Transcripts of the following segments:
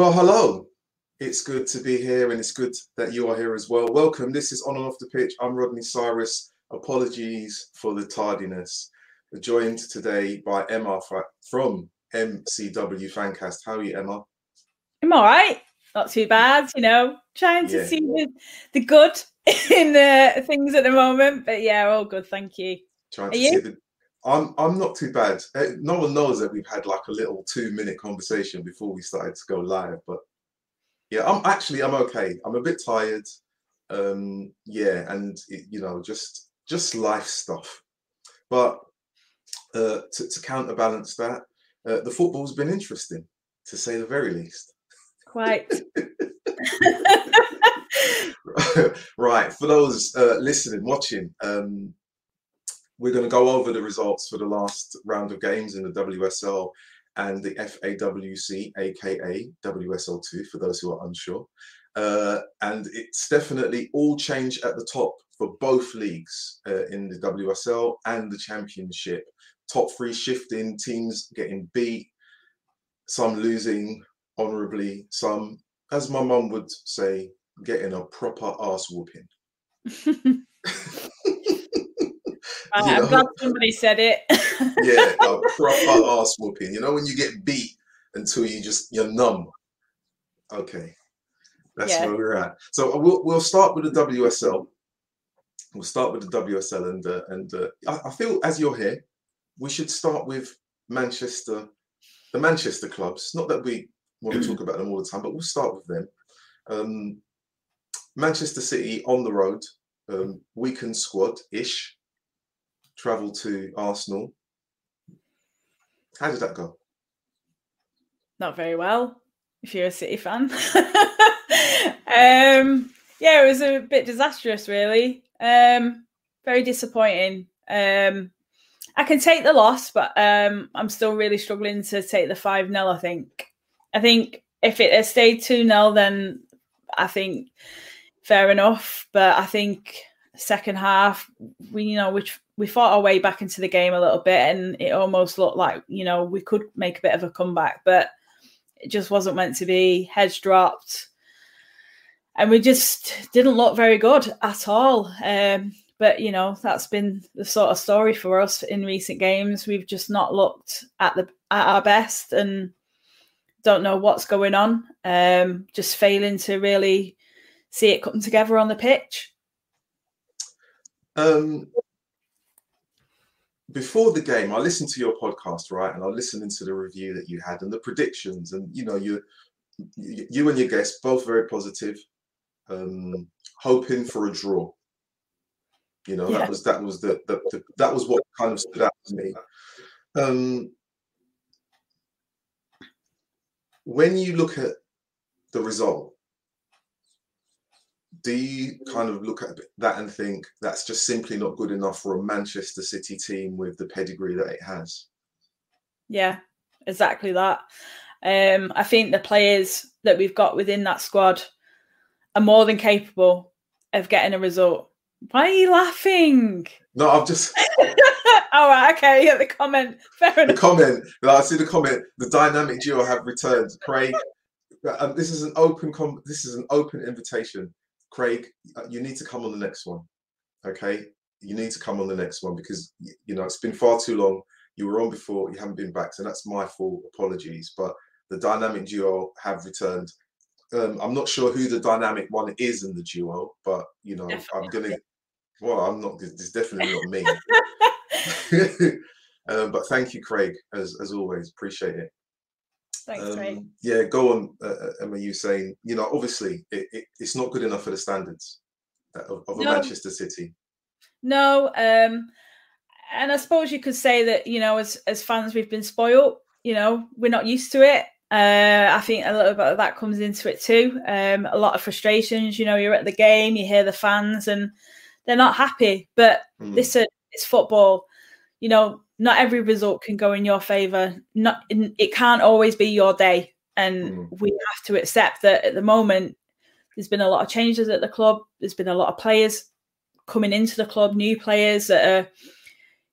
Well, hello. It's good to be here and it's good that you are here as well. Welcome. This is On and Off the Pitch. I'm Rodney Cyrus. Apologies for the tardiness. Joined today by Emma from MCW Fancast. How are you, Emma? I'm all right. Not too bad, you know, trying to yeah. see the, the good in the things at the moment. But yeah, all good. Thank you. Trying are to you? see the I'm I'm not too bad. Eh, no one knows that we've had like a little two minute conversation before we started to go live, but yeah, I'm actually I'm okay. I'm a bit tired. Um, yeah, and it, you know, just just life stuff. But uh, to, to counterbalance that, uh, the football's been interesting, to say the very least. Quite. right. For those uh, listening, watching, um, we're going to go over the results for the last round of games in the WSL and the FAWC, aka WSL2, for those who are unsure. Uh, and it's definitely all change at the top for both leagues uh, in the WSL and the Championship. Top three shifting, teams getting beat, some losing honourably, some, as my mum would say, getting a proper ass whooping. I'm glad somebody said it. yeah, a proper ass whooping. You know when you get beat until you just you're numb. Okay, that's yeah. where we're at. So uh, we'll we'll start with the WSL. We'll start with the WSL, and uh, and uh, I, I feel as you're here, we should start with Manchester, the Manchester clubs. Not that we want to talk about them all the time, but we'll start with them. Um, Manchester City on the road, um, weakened squad ish travel to Arsenal. How did that go? Not very well, if you're a City fan. um, yeah, it was a bit disastrous, really. Um, very disappointing. Um, I can take the loss, but um, I'm still really struggling to take the 5 0, I think. I think if it had stayed 2 0, then I think fair enough. But I think second half, we you know which we fought our way back into the game a little bit, and it almost looked like you know we could make a bit of a comeback, but it just wasn't meant to be. Heads dropped, and we just didn't look very good at all. Um, but you know that's been the sort of story for us in recent games. We've just not looked at the at our best, and don't know what's going on. Um, just failing to really see it come together on the pitch. Um, before the game, I listened to your podcast, right, and I listened into the review that you had and the predictions, and you know, you you and your guests both very positive, um, hoping for a draw. You know, yeah. that was that was the, the, the, that was what kind of stood out to me. Um, when you look at the result, do you kind of look at that and think that's just simply not good enough for a Manchester City team with the pedigree that it has? Yeah, exactly that. Um, I think the players that we've got within that squad are more than capable of getting a result. Why are you laughing? No, I've just. All right, okay. Yeah, the comment. Fair enough. The comment. I see the comment. The dynamic duo have returned. Craig, um, this is an open. Com- this is an open invitation Craig, uh, you need to come on the next one. Okay, you need to come on the next one because you know it's been far too long. You were on before, you haven't been back, so that's my fault. Apologies, but the dynamic duo have returned. Um, I'm not sure who the dynamic one is in the duo, but you know, definitely. I'm gonna. Well, I'm not. It's definitely not me. um, but thank you, Craig, as as always. Appreciate it. Thanks, um, Yeah, go on, uh, uh, Emma. You saying, you know, obviously it, it, it's not good enough for the standards of, of no. Manchester City. No, um, and I suppose you could say that you know, as as fans, we've been spoiled. You know, we're not used to it. Uh, I think a little bit of that comes into it too. Um, a lot of frustrations. You know, you're at the game, you hear the fans, and they're not happy. But mm. listen, it's football. You know, not every result can go in your favor. Not it can't always be your day, and mm. we have to accept that at the moment there's been a lot of changes at the club. There's been a lot of players coming into the club, new players that are,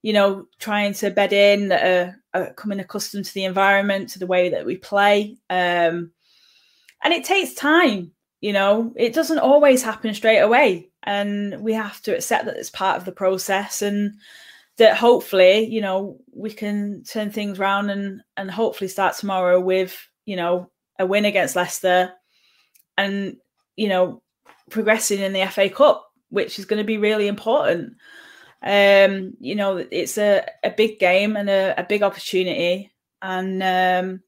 you know, trying to bed in, that are, are coming accustomed to the environment, to the way that we play. Um, and it takes time. You know, it doesn't always happen straight away, and we have to accept that it's part of the process, and that hopefully, you know, we can turn things around and and hopefully start tomorrow with you know a win against Leicester, and you know progressing in the FA Cup, which is going to be really important. Um, you know, it's a, a big game and a, a big opportunity. And um,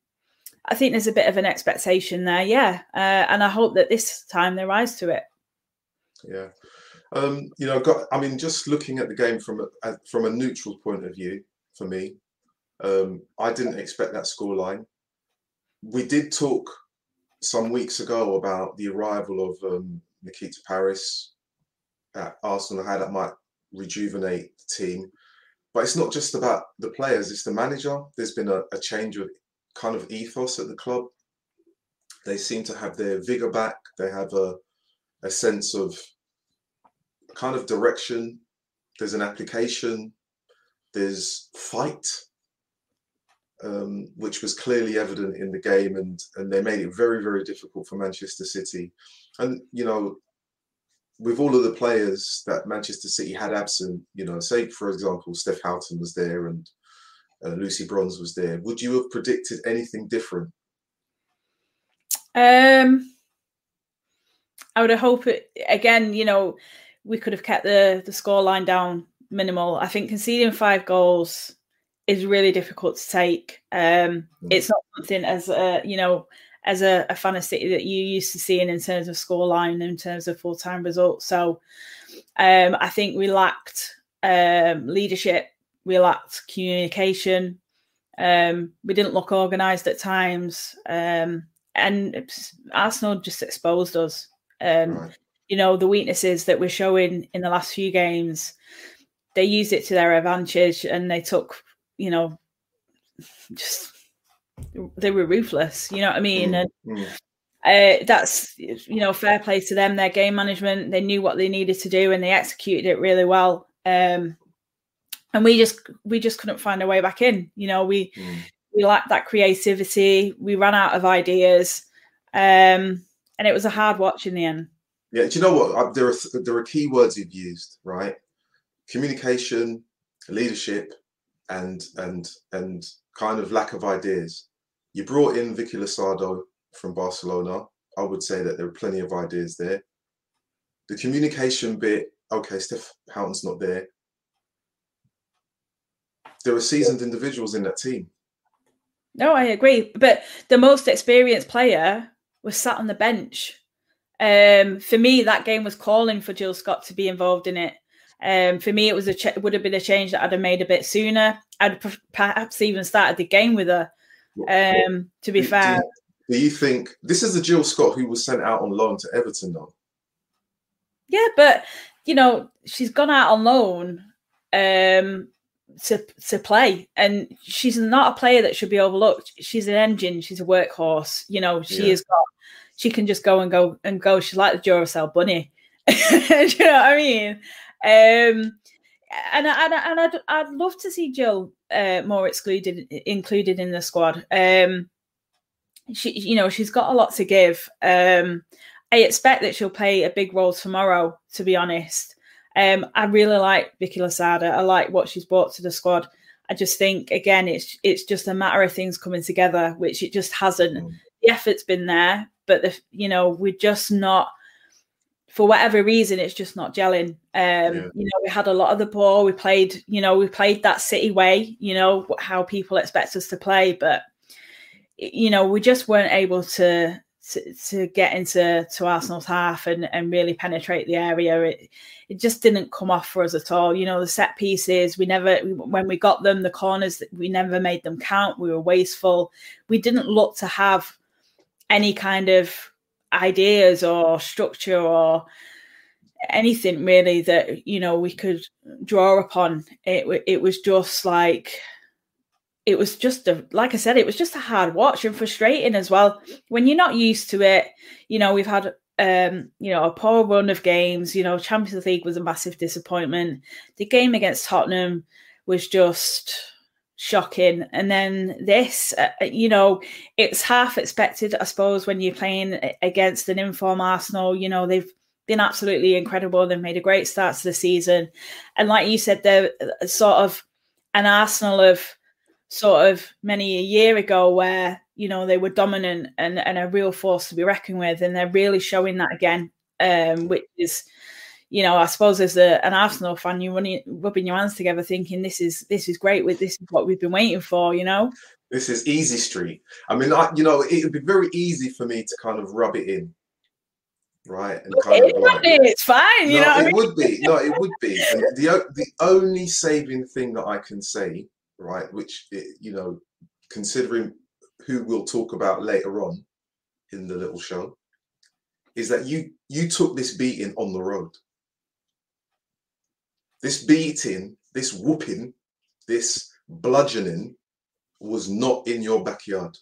I think there's a bit of an expectation there, yeah. Uh, and I hope that this time they rise to it. Yeah. Um, you know, got, I mean, just looking at the game from a, from a neutral point of view, for me, um, I didn't expect that scoreline. We did talk some weeks ago about the arrival of um, Nikita Parris at Arsenal, how that might rejuvenate the team. But it's not just about the players, it's the manager. There's been a, a change of kind of ethos at the club. They seem to have their vigor back. They have a, a sense of kind of direction. There's an application. There's fight, um, which was clearly evident in the game, and and they made it very very difficult for Manchester City. And you know, with all of the players that Manchester City had absent, you know, say for example, Steph Houghton was there and uh, Lucy Bronze was there. Would you have predicted anything different? Um, I would have hoped again. You know, we could have kept the the score line down minimal. I think conceding five goals is really difficult to take. Um, mm. It's not something as a you know as a, a fan of City that you used to seeing in terms of scoreline, in terms of full time results. So um, I think we lacked um, leadership, we lacked communication, um, we didn't look organised at times, um, and Arsenal just exposed us. Um, right. You know the weaknesses that we're showing in the last few games. They used it to their advantage, and they took, you know, just they were ruthless. You know what I mean? Mm, and mm. Uh, that's you know fair play to them. Their game management, they knew what they needed to do, and they executed it really well. Um, and we just we just couldn't find a way back in. You know, we mm. we lacked that creativity. We ran out of ideas, um, and it was a hard watch in the end. Yeah, do you know what? There are there are key words you've used, right? Communication, leadership, and and and kind of lack of ideas. You brought in Vicky Losada from Barcelona. I would say that there are plenty of ideas there. The communication bit, okay, Steph Houghton's not there. There are seasoned individuals in that team. No, I agree. But the most experienced player was sat on the bench. Um, for me, that game was calling for Jill Scott to be involved in it. Um, for me, it was a ch- would have been a change that I'd have made a bit sooner. I'd perhaps even started the game with her. Um, to be do, fair, do, do you think this is the Jill Scott who was sent out on loan to Everton, though? Yeah, but you know she's gone out on loan um, to to play, and she's not a player that should be overlooked. She's an engine. She's a workhorse. You know, she yeah. has got. She can just go and go and go. She's like the Duracell bunny. Do you know what I mean? Um, and and and I'd I'd love to see Jill uh, more excluded included in the squad. Um, she you know she's got a lot to give. Um, I expect that she'll play a big role tomorrow. To be honest, um, I really like Vicky Losada. I like what she's brought to the squad. I just think again, it's it's just a matter of things coming together, which it just hasn't. Mm. The effort's been there, but the you know we're just not for whatever reason, it's just not gelling. Um, yeah. You know, we had a lot of the ball. We played, you know, we played that City way. You know how people expect us to play, but you know, we just weren't able to to, to get into to Arsenal's half and and really penetrate the area. It it just didn't come off for us at all. You know, the set pieces we never when we got them, the corners we never made them count. We were wasteful. We didn't look to have any kind of ideas or structure or anything really that you know we could draw upon. It it was just like it was just a like i said it was just a hard watch and frustrating as well. When you're not used to it you know we've had um you know a poor run of games you know champions league was a massive disappointment. The game against tottenham was just shocking. And then this, uh, uh, you know, it's half expected, I suppose, when you're playing against an inform Arsenal. You know, they've been absolutely incredible. They've made a great start to the season. And like you said, they're uh, sort of an Arsenal of sort of many a year ago where, you know, they were dominant and, and a real force to be reckoned with. And they're really showing that again, um, which is you know, I suppose as a, an Arsenal fan, you're running, rubbing your hands together, thinking this is this is great. With this is what we've been waiting for. You know, this is easy street. I mean, I, you know, it would be very easy for me to kind of rub it in, right? And kind of like, it's fine. You no, know, it I mean? would be. No, it would be. And the the only saving thing that I can say, right, which eh, you know, considering who we'll talk about later on in the little show, is that you you took this beating on the road this beating, this whooping, this bludgeoning was not in your backyard.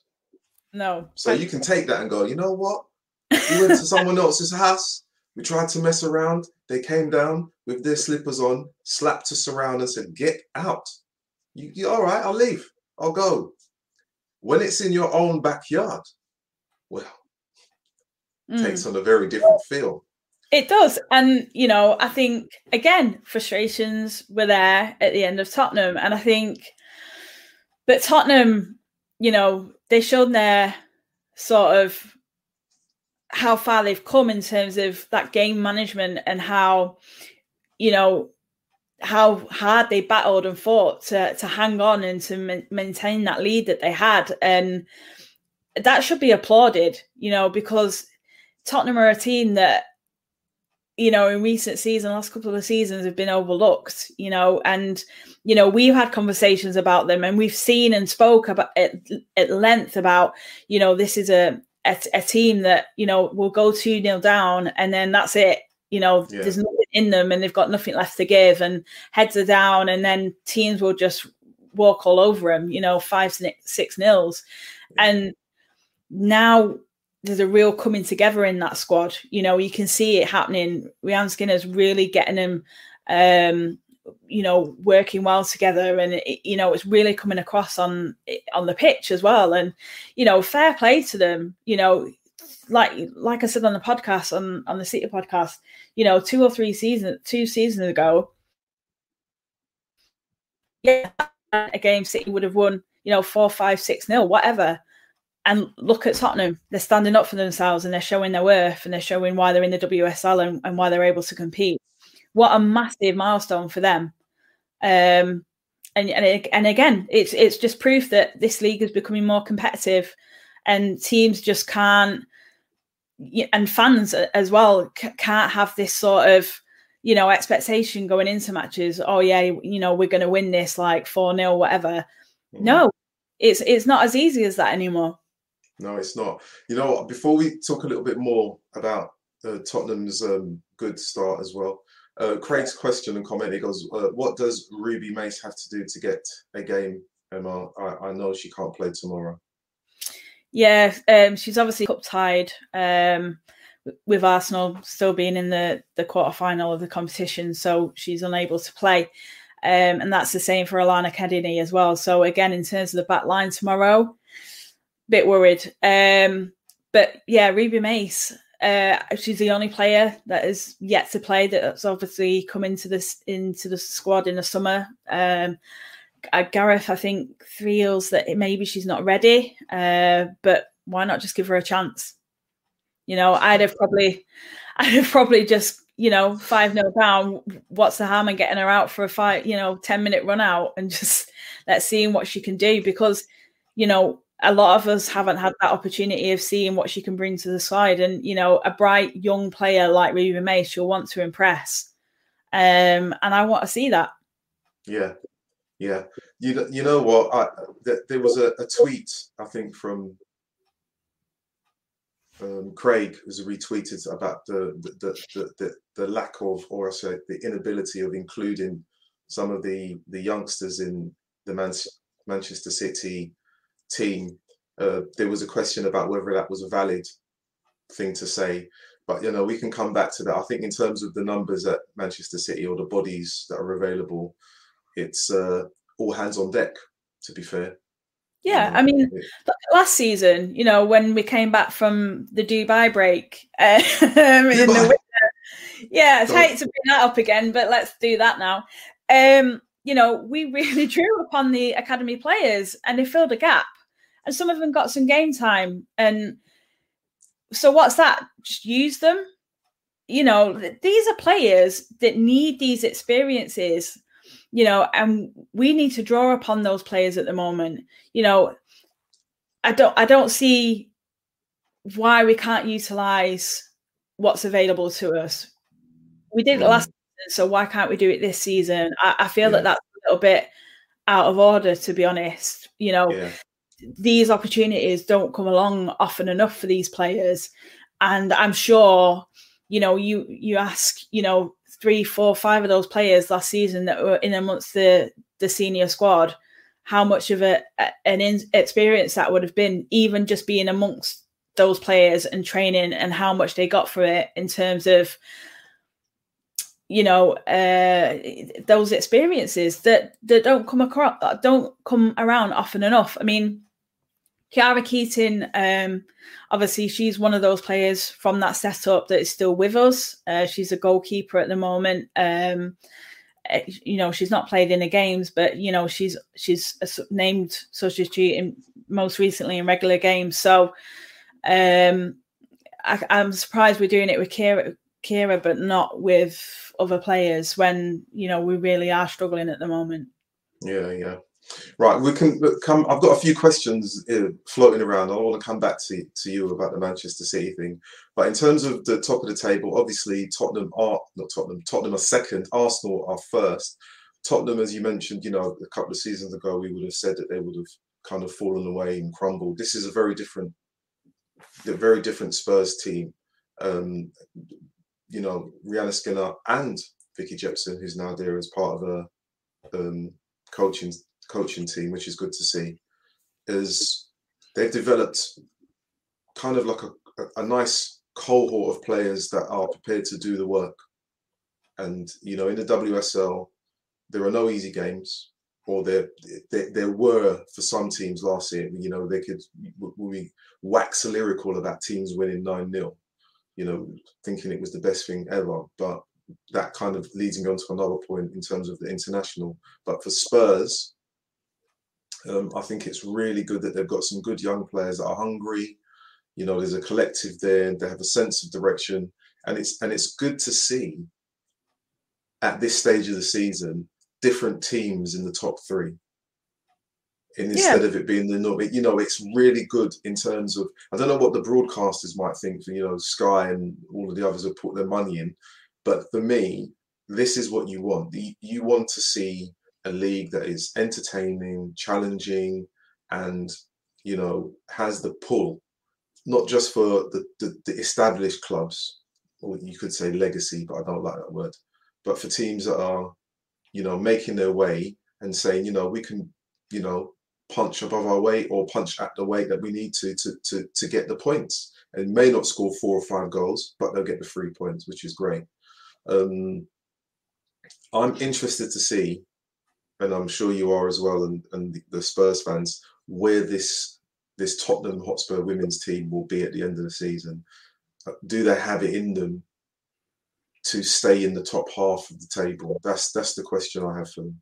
No. So you can take that and go, you know what? We went to someone else's house. We tried to mess around. They came down with their slippers on, slapped us around, and said, "Get out." You, you all right? I'll leave. I'll go. When it's in your own backyard, well, mm. takes on a very different feel. It does. And, you know, I think, again, frustrations were there at the end of Tottenham. And I think, but Tottenham, you know, they showed their sort of how far they've come in terms of that game management and how, you know, how hard they battled and fought to, to hang on and to ma- maintain that lead that they had. And that should be applauded, you know, because Tottenham are a team that you know, in recent season, last couple of seasons have been overlooked, you know, and you know, we've had conversations about them and we've seen and spoke about at, at length about, you know, this is a, a, a team that, you know, will go 2 nil down and then that's it. You know, yeah. there's nothing in them and they've got nothing left to give and heads are down and then teams will just walk all over them, you know, five, six nils. And now there's a real coming together in that squad. You know, you can see it happening. Rehanne Skinner's really getting them, um, you know, working well together, and it, you know, it's really coming across on on the pitch as well. And you know, fair play to them. You know, like like I said on the podcast on on the City podcast, you know, two or three seasons, two seasons ago, yeah, a game City would have won, you know, four, five, six nil, whatever. And look at Tottenham. They're standing up for themselves and they're showing their worth and they're showing why they're in the WSL and, and why they're able to compete. What a massive milestone for them. Um, and, and and again, it's it's just proof that this league is becoming more competitive, and teams just can't, and fans as well can't have this sort of you know expectation going into matches. Oh yeah, you know we're going to win this like four 0 whatever. Mm-hmm. No, it's it's not as easy as that anymore. No, it's not. You know, before we talk a little bit more about uh, Tottenham's um, good start as well, uh, Craig's question and comment he goes, uh, "What does Ruby Mace have to do to get a game?" Emma, I, I know she can't play tomorrow. Yeah, um, she's obviously cup tied um, with Arsenal still being in the the quarter final of the competition, so she's unable to play. Um, and that's the same for Alana Kennedy as well. So again, in terms of the back line tomorrow, bit worried. Um, but yeah, Ruby Mace, uh, she's the only player that is yet to play that's obviously come into this into the squad in the summer. Um, uh, Gareth, I think, feels that it, maybe she's not ready, uh, but why not just give her a chance? You know, I'd have probably, I'd have probably just, you know, five no down. What's the harm in getting her out for a five, you know, ten minute run out and just let's see what she can do because, you know, a lot of us haven't had that opportunity of seeing what she can bring to the side. And, you know, a bright young player like Ruby Mace, she'll want to impress. Um, and I want to see that. Yeah. Yeah. You, you know what? I, th- there was a, a, tweet, I think, from um, Craig, was retweeted about the the, the, the, the lack of, or I say, the inability of including some of the, the youngsters in the Man- Manchester City team. Uh, there was a question about whether that was a valid thing to say, but you know we can come back to that. I think in terms of the numbers at Manchester City or the bodies that are available, it's uh, all hands on deck To be fair. Yeah, I mean, last season, you know, when we came back from the Dubai break, um, in the winter, yeah, it's hate to bring that up again, but let's do that now. Um, you know, we really drew upon the academy players, and they filled a gap, and some of them got some game time, and so what's that? Just use them. You know, these are players that need these experiences you know, and we need to draw upon those players at the moment. You know, I don't I don't see why we can't utilize what's available to us. We did it last season, so why can't we do it this season? I, I feel yeah. that that's a little bit out of order, to be honest. You know, yeah. These opportunities don't come along often enough for these players, and I'm sure, you know, you you ask, you know, three, four, five of those players last season that were in amongst the the senior squad, how much of a, an in, experience that would have been, even just being amongst those players and training, and how much they got for it in terms of, you know, uh, those experiences that that don't come across, don't come around often enough. I mean, Kiara Keating, um, obviously, she's one of those players from that setup that is still with us. Uh, she's a goalkeeper at the moment. Um, eh, you know, she's not played in the games, but you know, she's she's named substitute in most recently in regular games. So, um, I, am surprised we're doing it with Kira, Kira, but not with other players when you know we really are struggling at the moment. Yeah, yeah. Right, we can come. I've got a few questions uh, floating around. I want to come back to, to you about the Manchester City thing. But in terms of the top of the table, obviously Tottenham are not Tottenham. Tottenham are second. Arsenal are first. Tottenham, as you mentioned, you know, a couple of seasons ago, we would have said that they would have kind of fallen away and crumbled. This is a very different, a very different Spurs team. Um, you know, Rehanne Skinner and Vicky Jepson, who's now there as part of a um, coaching coaching team, which is good to see, is they've developed kind of like a, a nice cohort of players that are prepared to do the work. And you know, in the WSL, there are no easy games, or there there, there were for some teams last year. You know, they could we wax lyrical about teams winning nine 0 you know, thinking it was the best thing ever. But that kind of leads me on to another point in terms of the international. But for Spurs, um, I think it's really good that they've got some good young players that are hungry. You know, there's a collective there. They have a sense of direction, and it's and it's good to see at this stage of the season different teams in the top three. And instead yeah. of it being the norm, you know, it's really good in terms of I don't know what the broadcasters might think for you know Sky and all of the others have put their money in, but for me, this is what you want. You want to see a league that is entertaining, challenging, and you know has the pull, not just for the, the, the established clubs, or you could say legacy, but I don't like that word, but for teams that are, you know, making their way and saying, you know, we can, you know, punch above our weight or punch at the weight that we need to to to to get the points. And may not score four or five goals, but they'll get the three points, which is great. Um, I'm interested to see and I'm sure you are as well, and, and the Spurs fans, where this this Tottenham Hotspur women's team will be at the end of the season. Uh, do they have it in them to stay in the top half of the table? That's that's the question I have for them.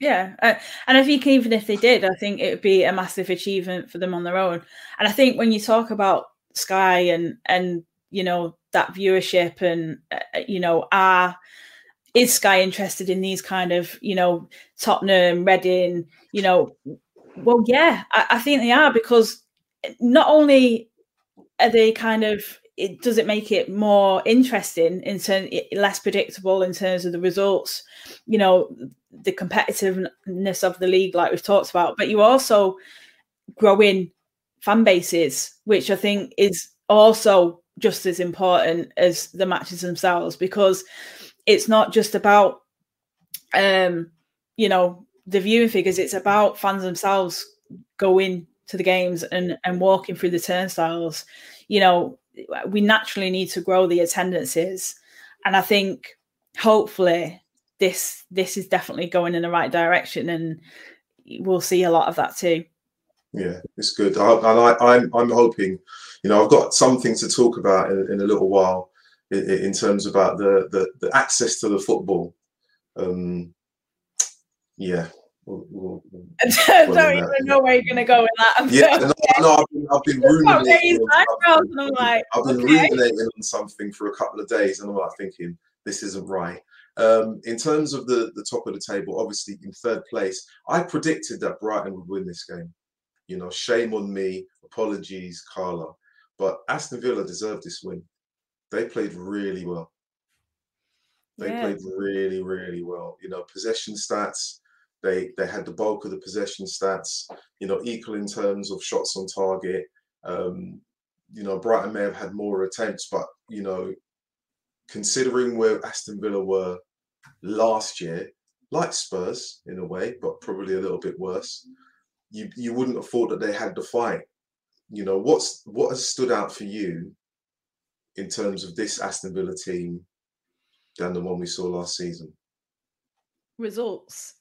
Yeah, uh, and I think even if they did, I think it would be a massive achievement for them on their own. And I think when you talk about Sky and and you know that viewership and uh, you know our is Sky interested in these kind of, you know, Tottenham, Reading, you know? Well, yeah, I, I think they are because not only are they kind of it does it make it more interesting in terms less predictable in terms of the results you know the competitiveness of the league like we've talked about but you also growing fan bases which i think is also just as important as the matches themselves because it's not just about um you know the viewing figures it's about fans themselves going to the games and and walking through the turnstiles you know we naturally need to grow the attendances and i think hopefully this this is definitely going in the right direction and we'll see a lot of that too. Yeah, it's good. I, I, I'm I'm hoping, you know, I've got something to talk about in, in a little while in, in, terms about the, the the access to the football. Um, yeah, We'll, we'll, we'll don't even that, know where you're going to go with that. I'm yeah, no, no, I've been, I've been ruminating. On, I've, been, like, I've been okay. ruminating on something for a couple of days, and I'm like thinking this isn't right. Um, in terms of the the top of the table, obviously in third place, I predicted that Brighton would win this game. You know, shame on me. Apologies, Carla, but Aston Villa deserved this win. They played really well. They yeah. played really, really well. You know, possession stats they they had the bulk of the possession stats, you know, equal in terms of shots on target. Um, you know, Brighton may have had more attempts, but you know, considering where Aston Villa were last year, like Spurs in a way, but probably a little bit worse, you you wouldn't have thought that they had the fight. You know, what's what has stood out for you in terms of this Aston Villa team than the one we saw last season? Results.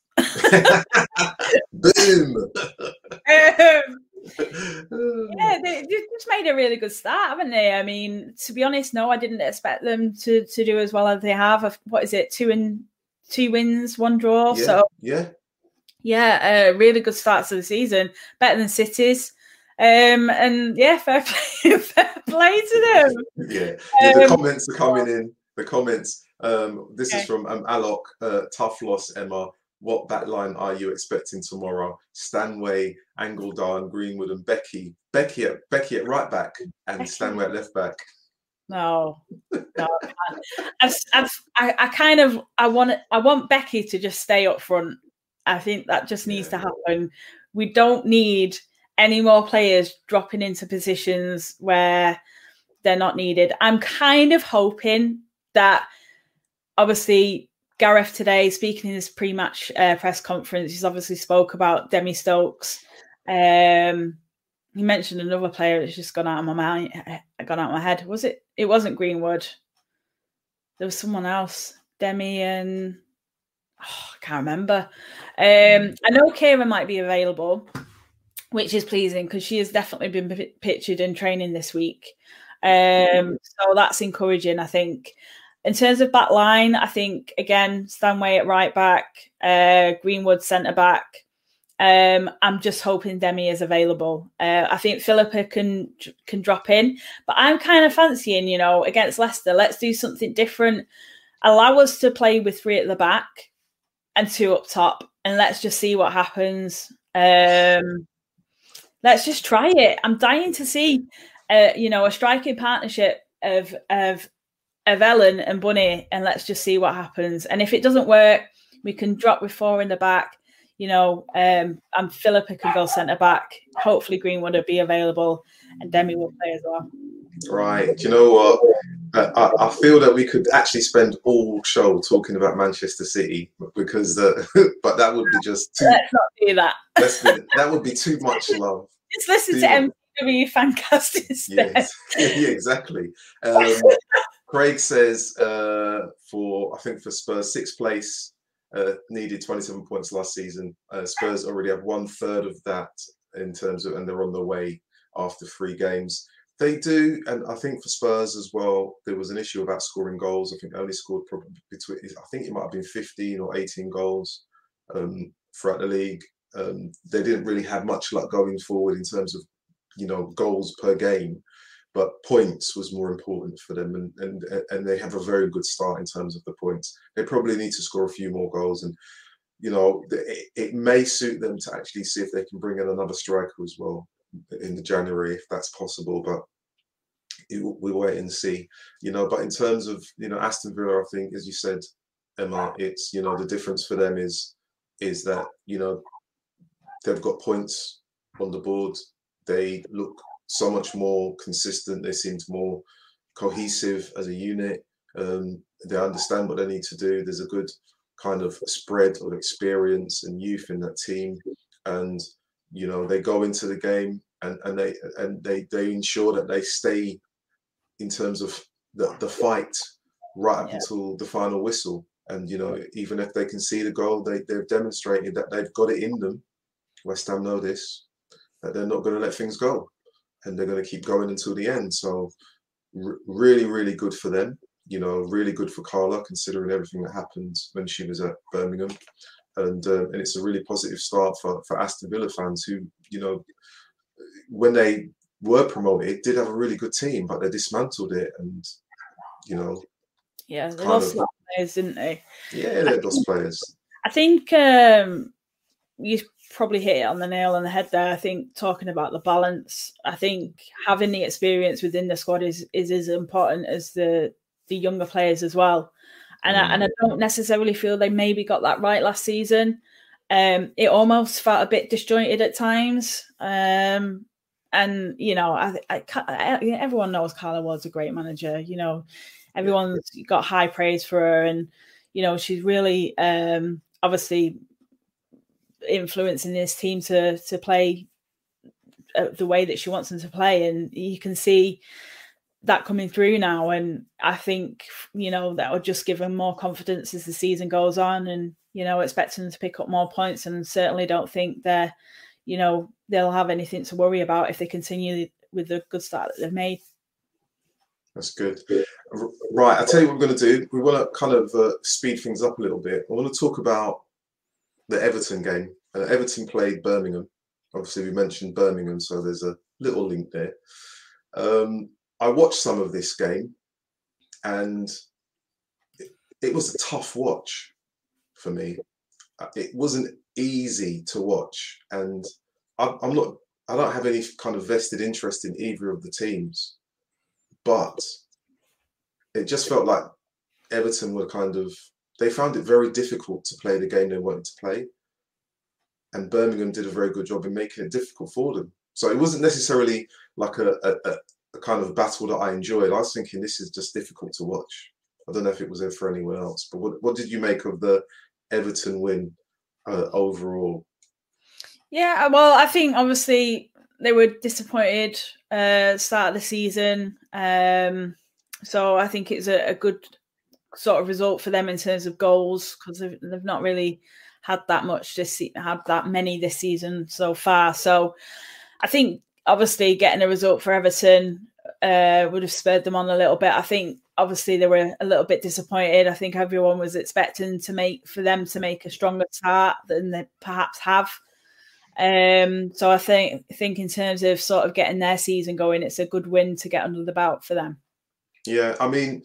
Boom. Um, yeah, they, they just made a really good start, haven't they? I mean, to be honest, no, I didn't expect them to to do as well as they have. What is it? Two and two wins, one draw. Yeah, so yeah, yeah, uh, really good starts of the season, better than City's. Um, and yeah, fair play, fair play to them. Yeah, yeah the um, comments are coming in. The comments. Um, this okay. is from um, Alok. Uh, tough loss, Emma what back line are you expecting tomorrow? Stanway, Angeldal, Greenwood, and Becky. Becky at Becky at right back and Becky. Stanway at left back. No, no, I've, I've, I, I kind of, I want, I want Becky to just stay up front. I think that just needs yeah. to happen. We don't need any more players dropping into positions where they're not needed. I'm kind of hoping that, obviously, Gareth today, speaking in his pre-match uh, press conference, he's obviously spoke about Demi Stokes. Um, he mentioned another player that's just gone out of my mind, uh, gone out of my head. Was it? It wasn't Greenwood. There was someone else, Demi, and oh, I can't remember. Um, I know Kieran might be available, which is pleasing because she has definitely been p- pictured in training this week. Um, so that's encouraging, I think. In terms of back line, I think again Stanway at right back, uh, Greenwood centre back. Um, I'm just hoping Demi is available. Uh, I think Filippa can can drop in, but I'm kind of fancying, you know, against Leicester, let's do something different. Allow us to play with three at the back and two up top, and let's just see what happens. Um, let's just try it. I'm dying to see, uh, you know, a striking partnership of of of Ellen and Bunny, and let's just see what happens. And if it doesn't work, we can drop with four in the back. You know, um, and Filippa can go centre back. Hopefully, Greenwood will be available, and Demi will play as well. Right. Do you know what? I, I, feel that we could actually spend all show talking about Manchester City because, uh, but that would be just too. Let's not do that. Be, that would be too much love. Just listen to MW Fancast instead. Yes. yeah, exactly. Um, Craig says uh, for I think for Spurs sixth place uh, needed 27 points last season. Uh, Spurs already have one third of that in terms of, and they're on the way after three games. They do, and I think for Spurs as well, there was an issue about scoring goals. I think they only scored probably between, I think it might have been 15 or 18 goals um, throughout the league. Um, they didn't really have much luck going forward in terms of, you know, goals per game but points was more important for them, and and and they have a very good start in terms of the points. They probably need to score a few more goals, and you know it, it may suit them to actually see if they can bring in another striker as well in the January if that's possible, but. we'll wait and see, you know. But in terms of you know Aston Villa, I think as you said, Emma, it's you know the difference for them is is that you know they've got points on the board. They look so much more consistent. They seemed more cohesive as a unit. Um, they understand what they need to do. There's a good kind of spread of experience and youth in that team, and you know they go into the game and, and they and they they ensure that they stay in terms of the, the fight right up yeah. until the final whistle. And you know, even if they can see the goal, they they've demonstrated that they've got it in them West Ham know this, that they're not going to let things go, and they're going to keep going until the end. So, r- really, really good for them. You know, really good for Carla, considering everything that happened when she was at Birmingham, and uh, and it's a really positive start for for Aston Villa fans who, you know, when they were promoted, did have a really good team, but they dismantled it, and you know, yeah, they lost of, players, didn't they? Yeah, they lost players. I think um, you probably hit it on the nail on the head there. I think talking about the balance, I think having the experience within the squad is is as important as the the younger players as well. And mm. I, and I don't necessarily feel they maybe got that right last season. Um, it almost felt a bit disjointed at times. Um, and you know, I, I, I, everyone knows Carla was a great manager. You know, everyone's got high praise for her, and you know, she's really um, obviously influencing this team to to play uh, the way that she wants them to play, and you can see that coming through now. And I think you know that will just give them more confidence as the season goes on, and you know, expecting them to pick up more points. And certainly don't think they're you know they'll have anything to worry about if they continue with the good start that they've made. That's good. Right, I tell you what we're going to do. We want to kind of uh, speed things up a little bit. I want to talk about the Everton game. Uh, Everton played Birmingham. Obviously, we mentioned Birmingham, so there's a little link there. Um, I watched some of this game, and it, it was a tough watch for me. Uh, it wasn't easy to watch, and I'm, I'm not. I don't have any kind of vested interest in either of the teams, but it just felt like Everton were kind of they found it very difficult to play the game they wanted to play. And Birmingham did a very good job in making it difficult for them. So it wasn't necessarily like a, a, a kind of battle that I enjoyed. I was thinking this is just difficult to watch. I don't know if it was there for anyone else, but what, what did you make of the Everton win uh, overall? Yeah, well, I think obviously they were disappointed uh, start of the season. Um, so I think it's a, a, good sort of result for them in terms of goals because they've, they've not really had that much this had that many this season so far. So I think obviously getting a result for Everton uh, would have spurred them on a little bit. I think obviously they were a little bit disappointed. I think everyone was expecting to make for them to make a stronger start than they perhaps have. Um, so I think think in terms of sort of getting their season going, it's a good win to get under the belt for them. Yeah, I mean,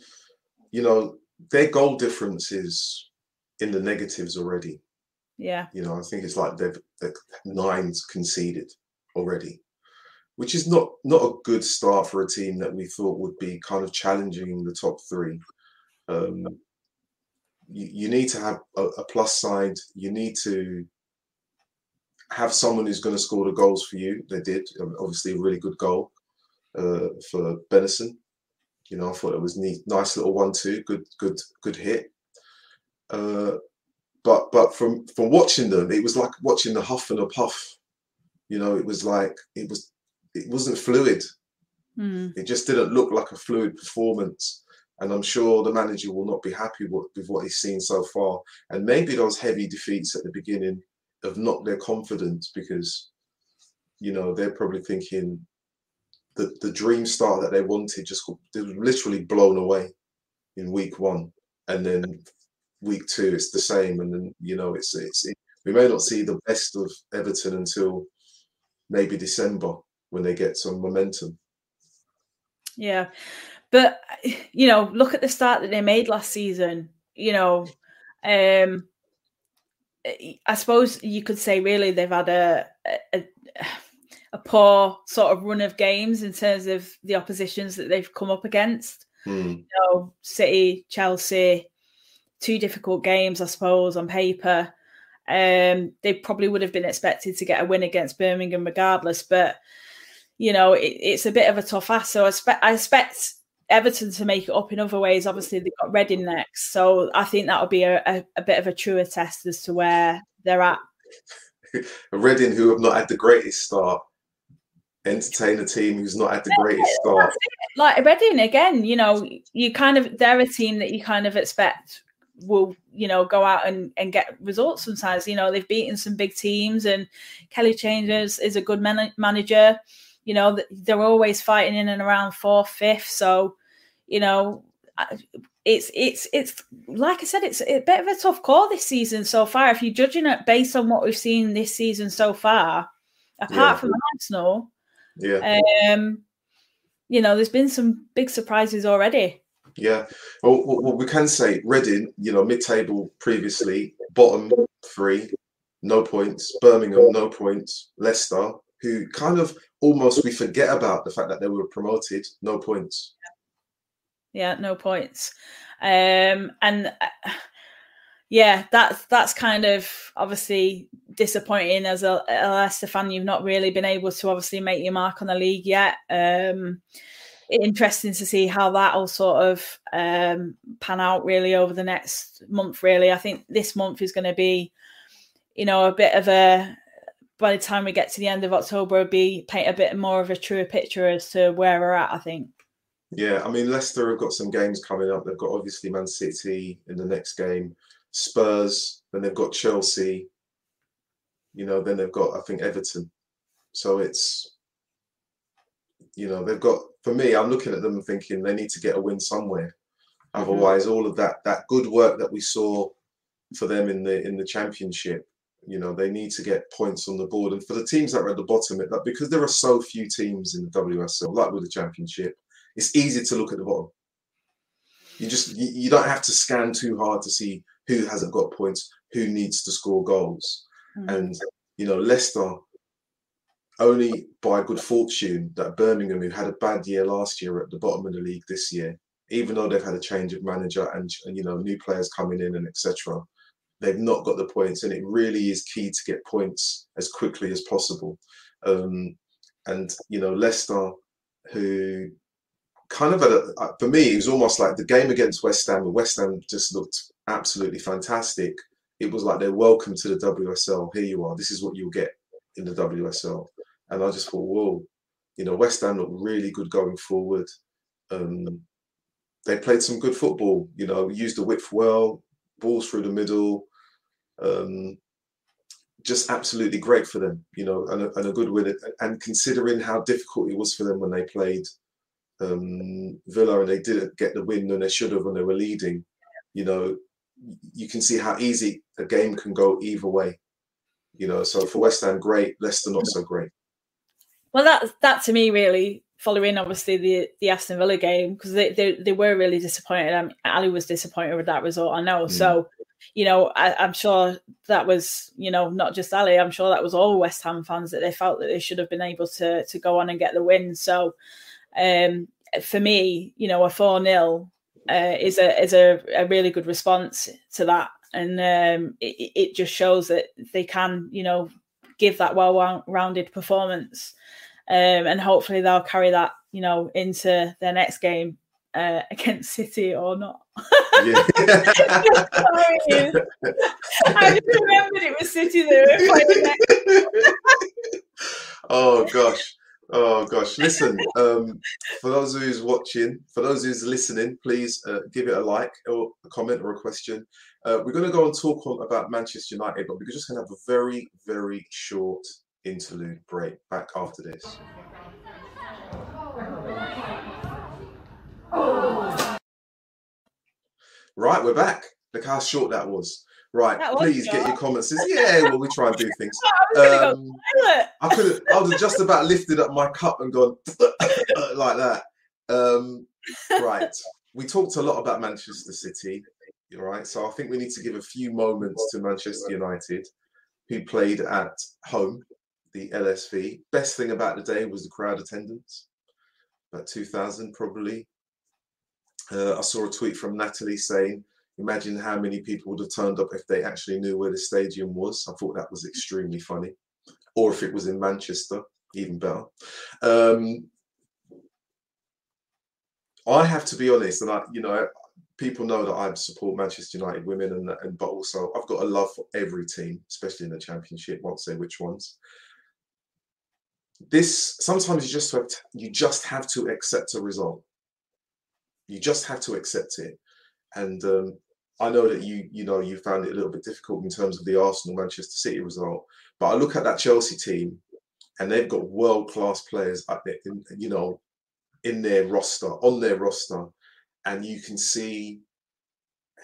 you know, their goal difference is in the negatives already. Yeah. You know, I think it's like they've, they've nines conceded already, which is not not a good start for a team that we thought would be kind of challenging the top three. Um, you, you need to have a, a plus side. You need to have someone who's going to score the goals for you. They did, obviously, a really good goal uh, for Bennison. You know, I thought it was neat, nice little one-two, good, good, good hit. Uh, but but from from watching them, it was like watching the huff and a puff. You know, it was like it was it wasn't fluid. Mm. It just didn't look like a fluid performance. And I'm sure the manager will not be happy with, with what he's seen so far. And maybe those heavy defeats at the beginning have knocked their confidence because, you know, they're probably thinking, the, the dream start that they wanted just they were literally blown away in week one, and then week two it's the same, and then you know it's it's it, we may not see the best of Everton until maybe December when they get some momentum. Yeah, but you know, look at the start that they made last season. You know, um, I suppose you could say really they've had a, a, a poor sort of run of games in terms of the oppositions that they've come up against. Mm. You know, City, Chelsea, two difficult games, I suppose, on paper. Um, they probably would have been expected to get a win against Birmingham regardless, but you know, it, it's a bit of a tough ask. So I, spe- I expect Everton to make it up in other ways. Obviously, they've got Reading next, so I think that'll be a, a, a bit of a truer test as to where they're at. Reading, who have not had the greatest start, entertain a team who's not at the greatest start. Like Reading again, you know, you kind of they're a team that you kind of expect will you know go out and, and get results sometimes you know they've beaten some big teams and kelly chambers is a good man- manager you know they're always fighting in and around fourth fifth so you know it's it's it's like i said it's a bit of a tough call this season so far if you're judging it based on what we've seen this season so far apart yeah. from arsenal yeah um you know there's been some big surprises already yeah, well, well, we can say Reading, you know, mid-table previously, bottom three, no points. Birmingham, no points. Leicester, who kind of almost we forget about the fact that they were promoted, no points. Yeah, no points. Um, and uh, yeah, that's that's kind of obviously disappointing as a, a Leicester fan. You've not really been able to obviously make your mark on the league yet. Um, interesting to see how that'll sort of um, pan out really over the next month. Really, I think this month is going to be, you know, a bit of a. By the time we get to the end of October, it'll be paint a bit more of a truer picture as to where we're at. I think. Yeah, I mean Leicester have got some games coming up. They've got obviously Man City in the next game, Spurs, then they've got Chelsea. You know, then they've got I think Everton. So it's you know, they've got for me, I'm looking at them and thinking they need to get a win somewhere. Mm-hmm. Otherwise, all of that that good work that we saw for them in the in the championship, you know, they need to get points on the board. And for the teams that are at the bottom, it like, because there are so few teams in the WSL, like with the championship, it's easy to look at the bottom. You just you, you don't have to scan too hard to see who hasn't got points, who needs to score goals. Mm-hmm. And you know, Leicester only by good fortune that Birmingham, who had a bad year last year, at the bottom of the league this year, even though they've had a change of manager and you know new players coming in and etc. They've not got the points, and it really is key to get points as quickly as possible. Um, and you know Leicester, who kind of a, uh, for me, it was almost like the game against West Ham. West Ham just looked absolutely fantastic. It was like they're welcome to the WSL. Here you are. This is what you'll get in the WSL. And I just thought, whoa, you know, West Ham looked really good going forward. Um, they played some good football, you know, used the width well, balls through the middle. Um, just absolutely great for them, you know, and a, and a good win. And considering how difficult it was for them when they played um, Villa and they didn't get the win and they should have when they were leading, you know, you can see how easy a game can go either way. You know, so for West Ham, great. Leicester, not so great. Well, that that to me really following obviously the the Aston Villa game because they, they they were really disappointed. I mean, Ali was disappointed with that result. I know. Mm. So, you know, I, am sure that was you know not just Ali. I'm sure that was all West Ham fans that they felt that they should have been able to to go on and get the win. So, um, for me, you know, a four 0 uh, is a is a, a really good response to that, and um, it, it just shows that they can you know give that well rounded performance um, and hopefully they'll carry that, you know, into their next game uh, against City or not. Yeah. I just remembered it was City they were oh gosh. Oh gosh, listen. Um, for those who's watching, for those who's listening, please uh, give it a like or a comment or a question. Uh, we're going to go and talk on, about Manchester United, but we're just going to have a very, very short interlude break. Back after this. Right, we're back. Look how short that was. Right, that please get your comments. Yeah, well, we try and do things. Um, I could have, I would have just about lifted up my cup and gone like that. Um, right, we talked a lot about Manchester City, right? So I think we need to give a few moments to Manchester United, who played at home the LSV. Best thing about the day was the crowd attendance, about 2,000 probably. Uh, I saw a tweet from Natalie saying, imagine how many people would have turned up if they actually knew where the stadium was. I thought that was extremely funny. Or if it was in Manchester, even better. Um, I have to be honest, and I, you know, people know that I support Manchester United women, and, and but also I've got a love for every team, especially in the Championship. Won't say which ones this sometimes you just have to, you just have to accept a result. You just have to accept it, and um, I know that you you know you found it a little bit difficult in terms of the Arsenal Manchester City result, but I look at that Chelsea team, and they've got world class players up there, in, you know, in their roster on their roster, and you can see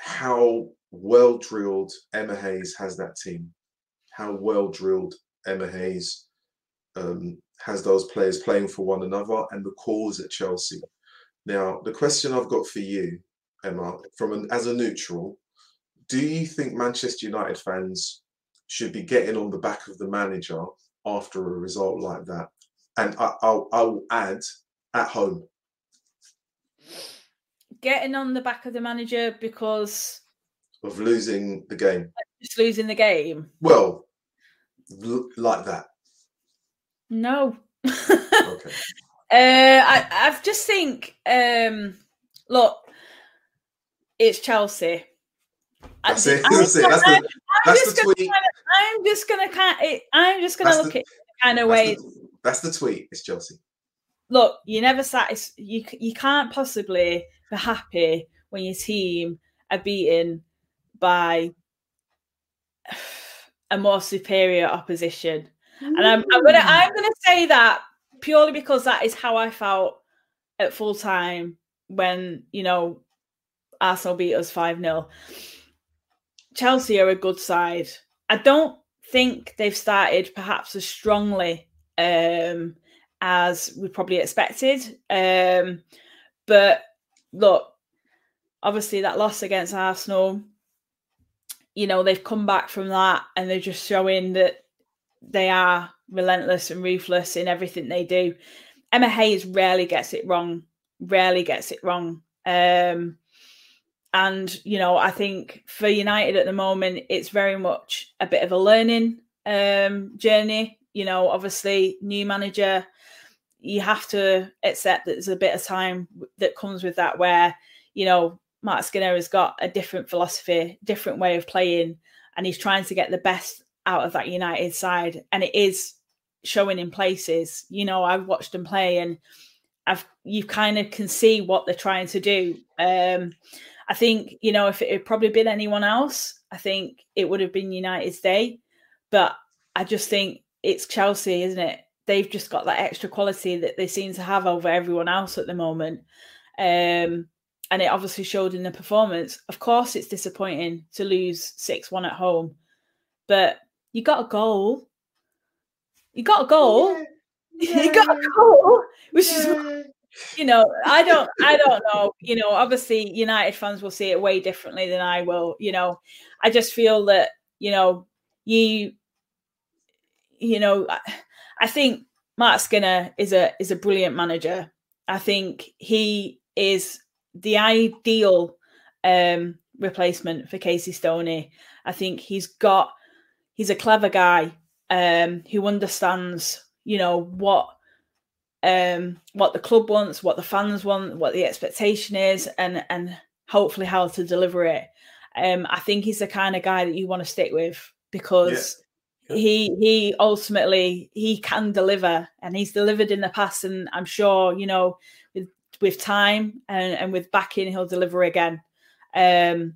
how well drilled Emma Hayes has that team, how well drilled Emma Hayes um, has those players playing for one another and the cause at Chelsea. Now, the question I've got for you, Emma, from an, as a neutral, do you think Manchester United fans should be getting on the back of the manager after a result like that? And I, I'll, I'll add at home. Getting on the back of the manager because of losing the game. Just losing the game. Well, like that. No. okay. Uh, I I just think um, look, it's Chelsea. That's it. That's it. That's the, that's the tweet. Kind of, I'm just gonna kind. I'm just gonna look the, at kind of way. that's the tweet. It's Chelsea. Look, you never sat. You you can't possibly be happy when your team are beaten by a more superior opposition. And I'm, I'm gonna I'm gonna say that purely because that is how I felt at full time when you know Arsenal beat us 5 0. Chelsea are a good side. I don't think they've started perhaps as strongly um, as we probably expected. Um, but look, obviously that loss against Arsenal you know, they've come back from that and they're just showing that they are relentless and ruthless in everything they do. Emma Hayes rarely gets it wrong, rarely gets it wrong. Um, and, you know, I think for United at the moment, it's very much a bit of a learning um, journey. You know, obviously, new manager, you have to accept that there's a bit of time that comes with that where, you know, Marc Skinner has got a different philosophy, different way of playing, and he's trying to get the best out of that United side. And it is showing in places. You know, I've watched them play and I've you kind of can see what they're trying to do. Um, I think, you know, if it had probably been anyone else, I think it would have been United's day. But I just think it's Chelsea, isn't it? They've just got that extra quality that they seem to have over everyone else at the moment. Um, and it obviously showed in the performance. Of course, it's disappointing to lose 6 1 at home, but you got a goal. You got a goal. Yeah. Yeah. you got a goal, which yeah. is, you know, I don't, I don't know. You know, obviously, United fans will see it way differently than I will. You know, I just feel that, you know, you, you know, I, I think Marc Skinner is a is a brilliant manager. I think he is the ideal um, replacement for Casey Stoney. I think he's got he's a clever guy um, who understands, you know, what um, what the club wants, what the fans want, what the expectation is, and and hopefully how to deliver it. Um, I think he's the kind of guy that you want to stick with because yeah. he he ultimately he can deliver, and he's delivered in the past, and I'm sure you know with with time and, and with backing, he'll deliver again. Um,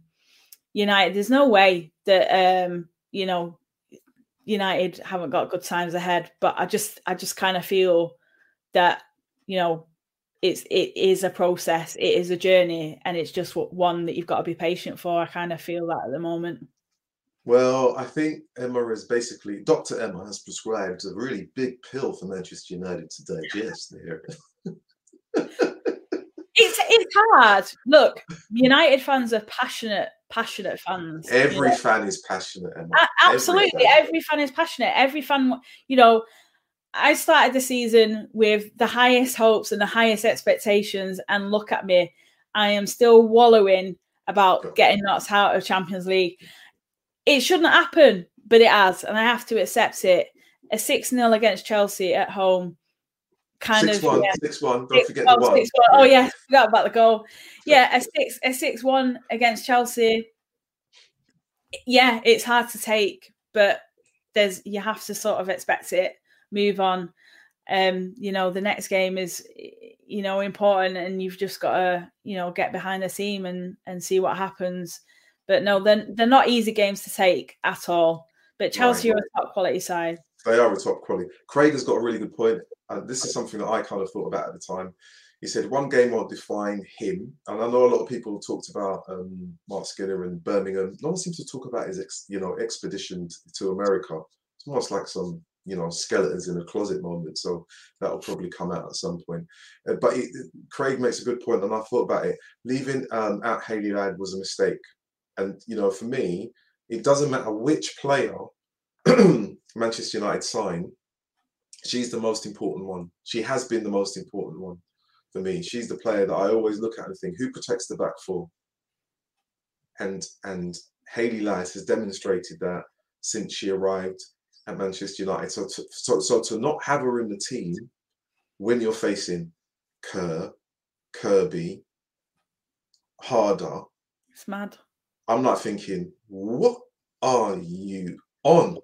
United, there's no way that um, you know United haven't got good times ahead, but I just I just kind of feel that you know it's it is a process, it is a journey, and it's just one that you've got to be patient for. I kind of feel that at the moment. Well, I think Emma is basically Dr. Emma has prescribed a really big pill for Manchester United to digest there. it's it's hard. Look, United fans are passionate, passionate fans. Every you know? fan is passionate. Absolutely, every fan. every fan is passionate. Every fan, you know. I started the season with the highest hopes and the highest expectations, and look at me. I am still wallowing about getting knocked out of Champions League. Mm. It shouldn't happen, but it has, and I have to accept it. A 6 0 against Chelsea at home kind six of one, yeah. six one. Don't six, forget oh, the one. Six, one. Oh yeah, forgot about the goal. Yeah, a six a six one against Chelsea. Yeah, it's hard to take, but there's you have to sort of expect it, move on. Um, you know, the next game is you know important and you've just got to, you know, get behind the team and and see what happens. But no, they're they're not easy games to take at all. But Chelsea Right. are a top quality side. They are a top quality. Craig has got a really good point, and this is something that I kind of thought about at the time. He said one game won't define him, and I know a lot of people talked about um, Marc Skinner and Birmingham. No one seems to talk about his, ex, you know, expedition to America. It's almost like some, you know, skeletons in a closet moment. So that'll probably come out at some point. Uh, but Craig makes a good point, and I thought about it. Leaving um, out Hayley Ladd was a mistake, and you know, for me, it doesn't matter which player Manchester United sign, she's the most important one. She has been the most important one for me. She's the player that I always look at and think, who protects the back four? And and Hayley Ladd has demonstrated that since she arrived at Manchester United. So to, so, so to not have her in the team when you're facing Kerr, Kirby, Harder, It's mad. I'm not thinking, what are you on?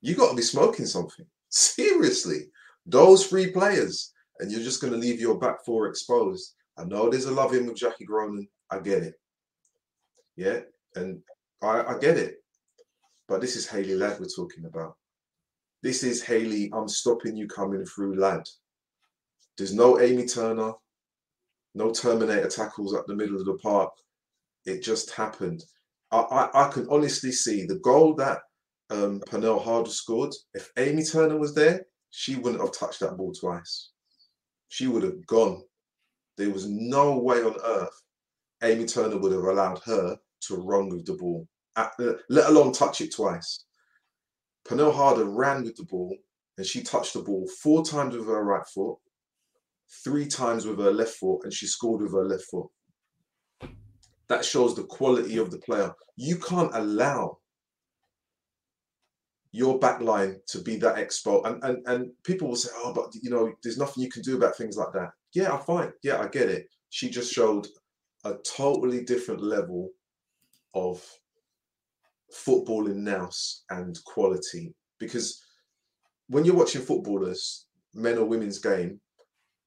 You got to be smoking something. Seriously, those three players, and you're just going to leave your back four exposed. I know there's a love in with Jackie Groenen. I get it. Yeah, and I, I get it. But this is Hayley Ladd we're talking about. This is Hayley, I'm stopping you coming through lad. There's no Amy Turner, no Terminator tackles up the middle of the park. It just happened. I, I, I can honestly see the goal that um, Pernille Harder scored. If Amy Turner was there, she wouldn't have touched that ball twice. She would have gone. There was no way on earth Amy Turner would have allowed her to run with the ball, at, let alone touch it twice. Pernille Harder ran with the ball and she touched the ball four times with her right foot, three times with her left foot, and she scored with her left foot. That shows the quality of the player. You can't allow your back line to be that expo. And, and and people will say, oh, but you know, there's nothing you can do about things like that. Yeah, I fine. Yeah, I get it. She just showed a totally different level of footballing nous and quality. Because when you're watching footballers, men or women's game,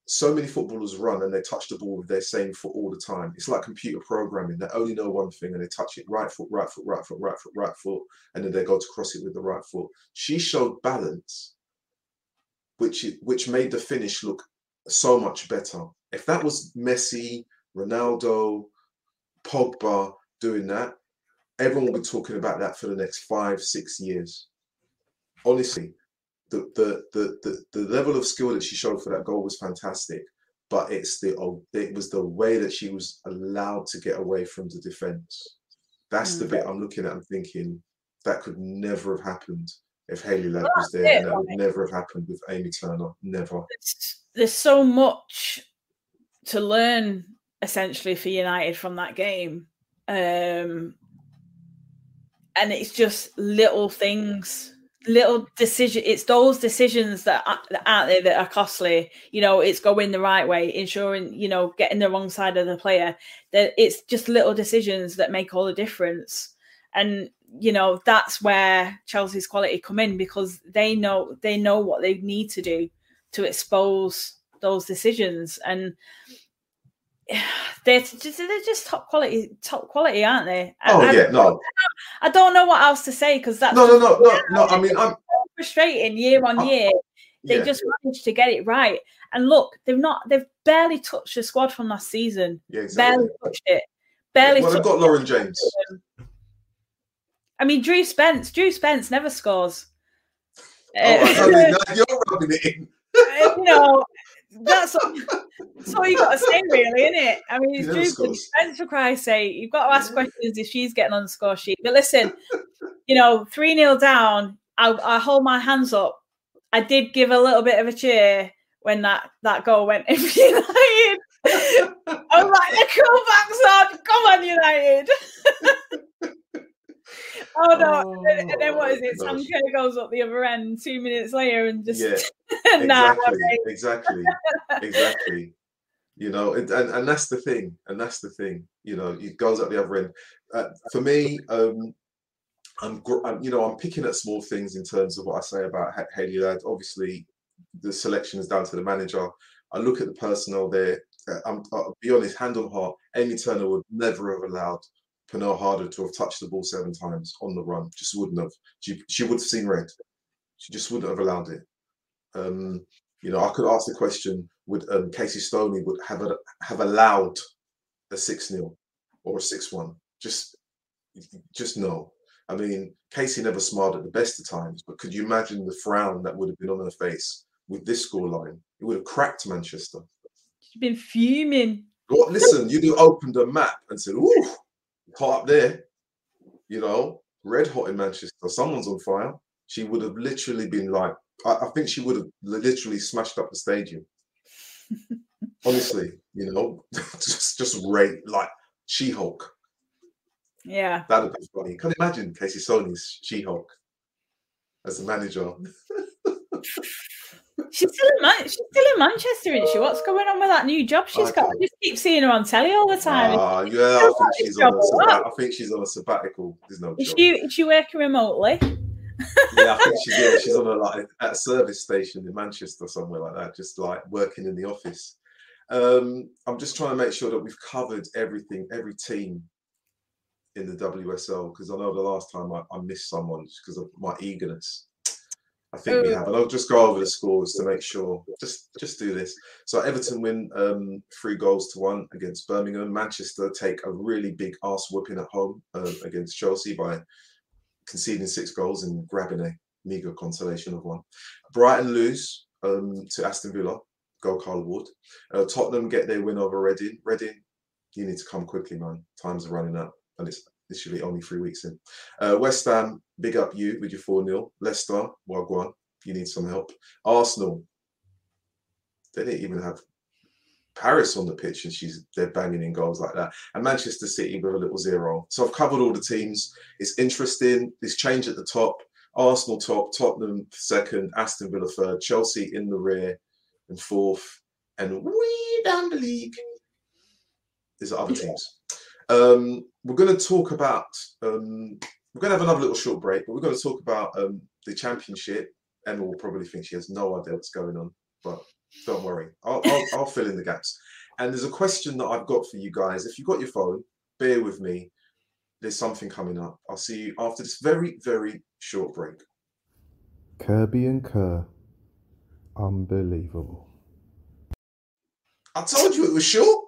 so many footballers run and they touch the ball with their same foot all the time. It's like computer programming. They only know one thing and they touch it right foot, right foot, right foot, right foot, right foot, and then they go to cross it with the right foot. She showed balance, which which made the finish look so much better. If that was Messi, Ronaldo, Pogba doing that, everyone will be talking about that for the next five, six years. Honestly, the the the the, the level of skill that she showed for that goal was fantastic. But it's the oh, it was the way that she was allowed to get away from the defense. That's the Mm. bit I'm looking at and thinking that could never have happened if Hayley Ladd Well, was there, it, and that would never have happened with Amy Turner. Never. There's, there's so much to learn essentially for United from that game. Um, and it's just little things, little decision. It's those decisions that, are, that aren't there that are costly. You know, it's going the right way, ensuring you know getting the wrong side of the player. That it's just little decisions that make all the difference. And you know that's where Chelsea's quality come in because they know they know what they need to do to expose those decisions and they're just they're just top quality top quality aren't they? I- Oh I, yeah, no, I don't know what else to say because that's no, no, no, no, no. I mean, I'm frustrating year on Oh, year. They yeah, just managed to get it right. And look they've not they've barely touched the squad from last season. Yeah, exactly. barely touched it. Barely Well, they've got Lauren James. I mean Drew Spence Drew Spence never scores. Oh, I Uh, mean, now you're rubbing it in. uh, you know, that's all, that's all you got to say, really, isn't it? I mean, it's Drew scores. For Christ's sake. You've got to ask questions if she's getting on the score sheet. But listen, you know, 3 0 down, I, I hold my hands up. I did give a little bit of a cheer when that, that goal went in for United. I was like, the comeback's on. Come on, United. oh, no. and, then, and then what is it? Oh, Sam gosh. Kerr goes up the other end two minutes later and just. Yeah, nah, exactly, exactly, exactly. You know, it, and and that's the thing, and that's the thing. You know, it goes up the other end. Uh, for me, um, I'm, gr- I'm, you know, I'm picking at small things in terms of what I say about Hayley Ladd. Obviously, the selection is down to the manager. I look at the personnel there. Uh, I'm, I'll be honest, hand on heart, Amy Turner would never have allowed Pernille Harder to have touched the ball seven times on the run. Just wouldn't have. She she would have seen red. She just wouldn't have allowed it. Um, you know, I could ask the question: Would um, Casey Stoney would have a, have allowed a six 0 or a six one? Just just no. I mean, Casey never smiled at the best of times, but could you imagine the frown that would have been on her face with this scoreline? It would have cracked Manchester. She's been fuming. Well, listen, you'd have opened a map and said, "Ooh, hot up there," you know, red hot in Manchester. Someone's on fire. She would have literally been like, I, I think she would have literally smashed up the stadium. Honestly, you know, just just rate like She Hulk. Yeah. That'd be funny. Can you imagine Casey Stoney's She Hulk as the manager? She's still in Man- she's still in Manchester, isn't she? What's going on with that new job she's got? I just keep seeing her on telly all the time. Ah, yeah, I think she's on a sabbat- I think she's on a sabbatical. There's no Is job. she is she working remotely? yeah, I think she's yeah, she's on a like at a service station in Manchester somewhere like that, just like working in the office. Um, I'm just trying to make sure that we've covered everything, every team in the WSL because I know the last time I, I missed someone because of my eagerness. I think we have, and I'll just go over the scores to make sure. Just just do this. So Everton win um, three goals to one against Birmingham. Manchester take a really big ass whooping at home uh, against Chelsea by conceding six goals and grabbing a meager consolation of one. Brighton lose um, to Aston Villa. Go Carla Ward. Uh, Tottenham get their win over Reading. Reading, you need to come quickly, man. Time's are running out, and it's literally only three weeks in. Uh, West Ham, big up you with your 4 0. Leicester, on. You need some help. Arsenal, they didn't even have Parris on the pitch, and she's they're banging in goals like that. And Manchester City with a little zero. So I've covered all the teams. It's interesting. This change at the top. Arsenal top, Tottenham second, Aston Villa third, Chelsea in the rear and fourth, and way down the league is the other teams. Um, we're going to talk about. Um, we're going to have another little short break, but we're going to talk about um, the championship. Emma will probably think she has no idea what's going on, but don't worry, I'll, I'll, I'll fill in the gaps. And there's a question that I've got for you guys. If you've got your phone, bear with me. There's something coming up. I'll see you after this very, very short break. Kirby and Kerr. Unbelievable. I told you it was short.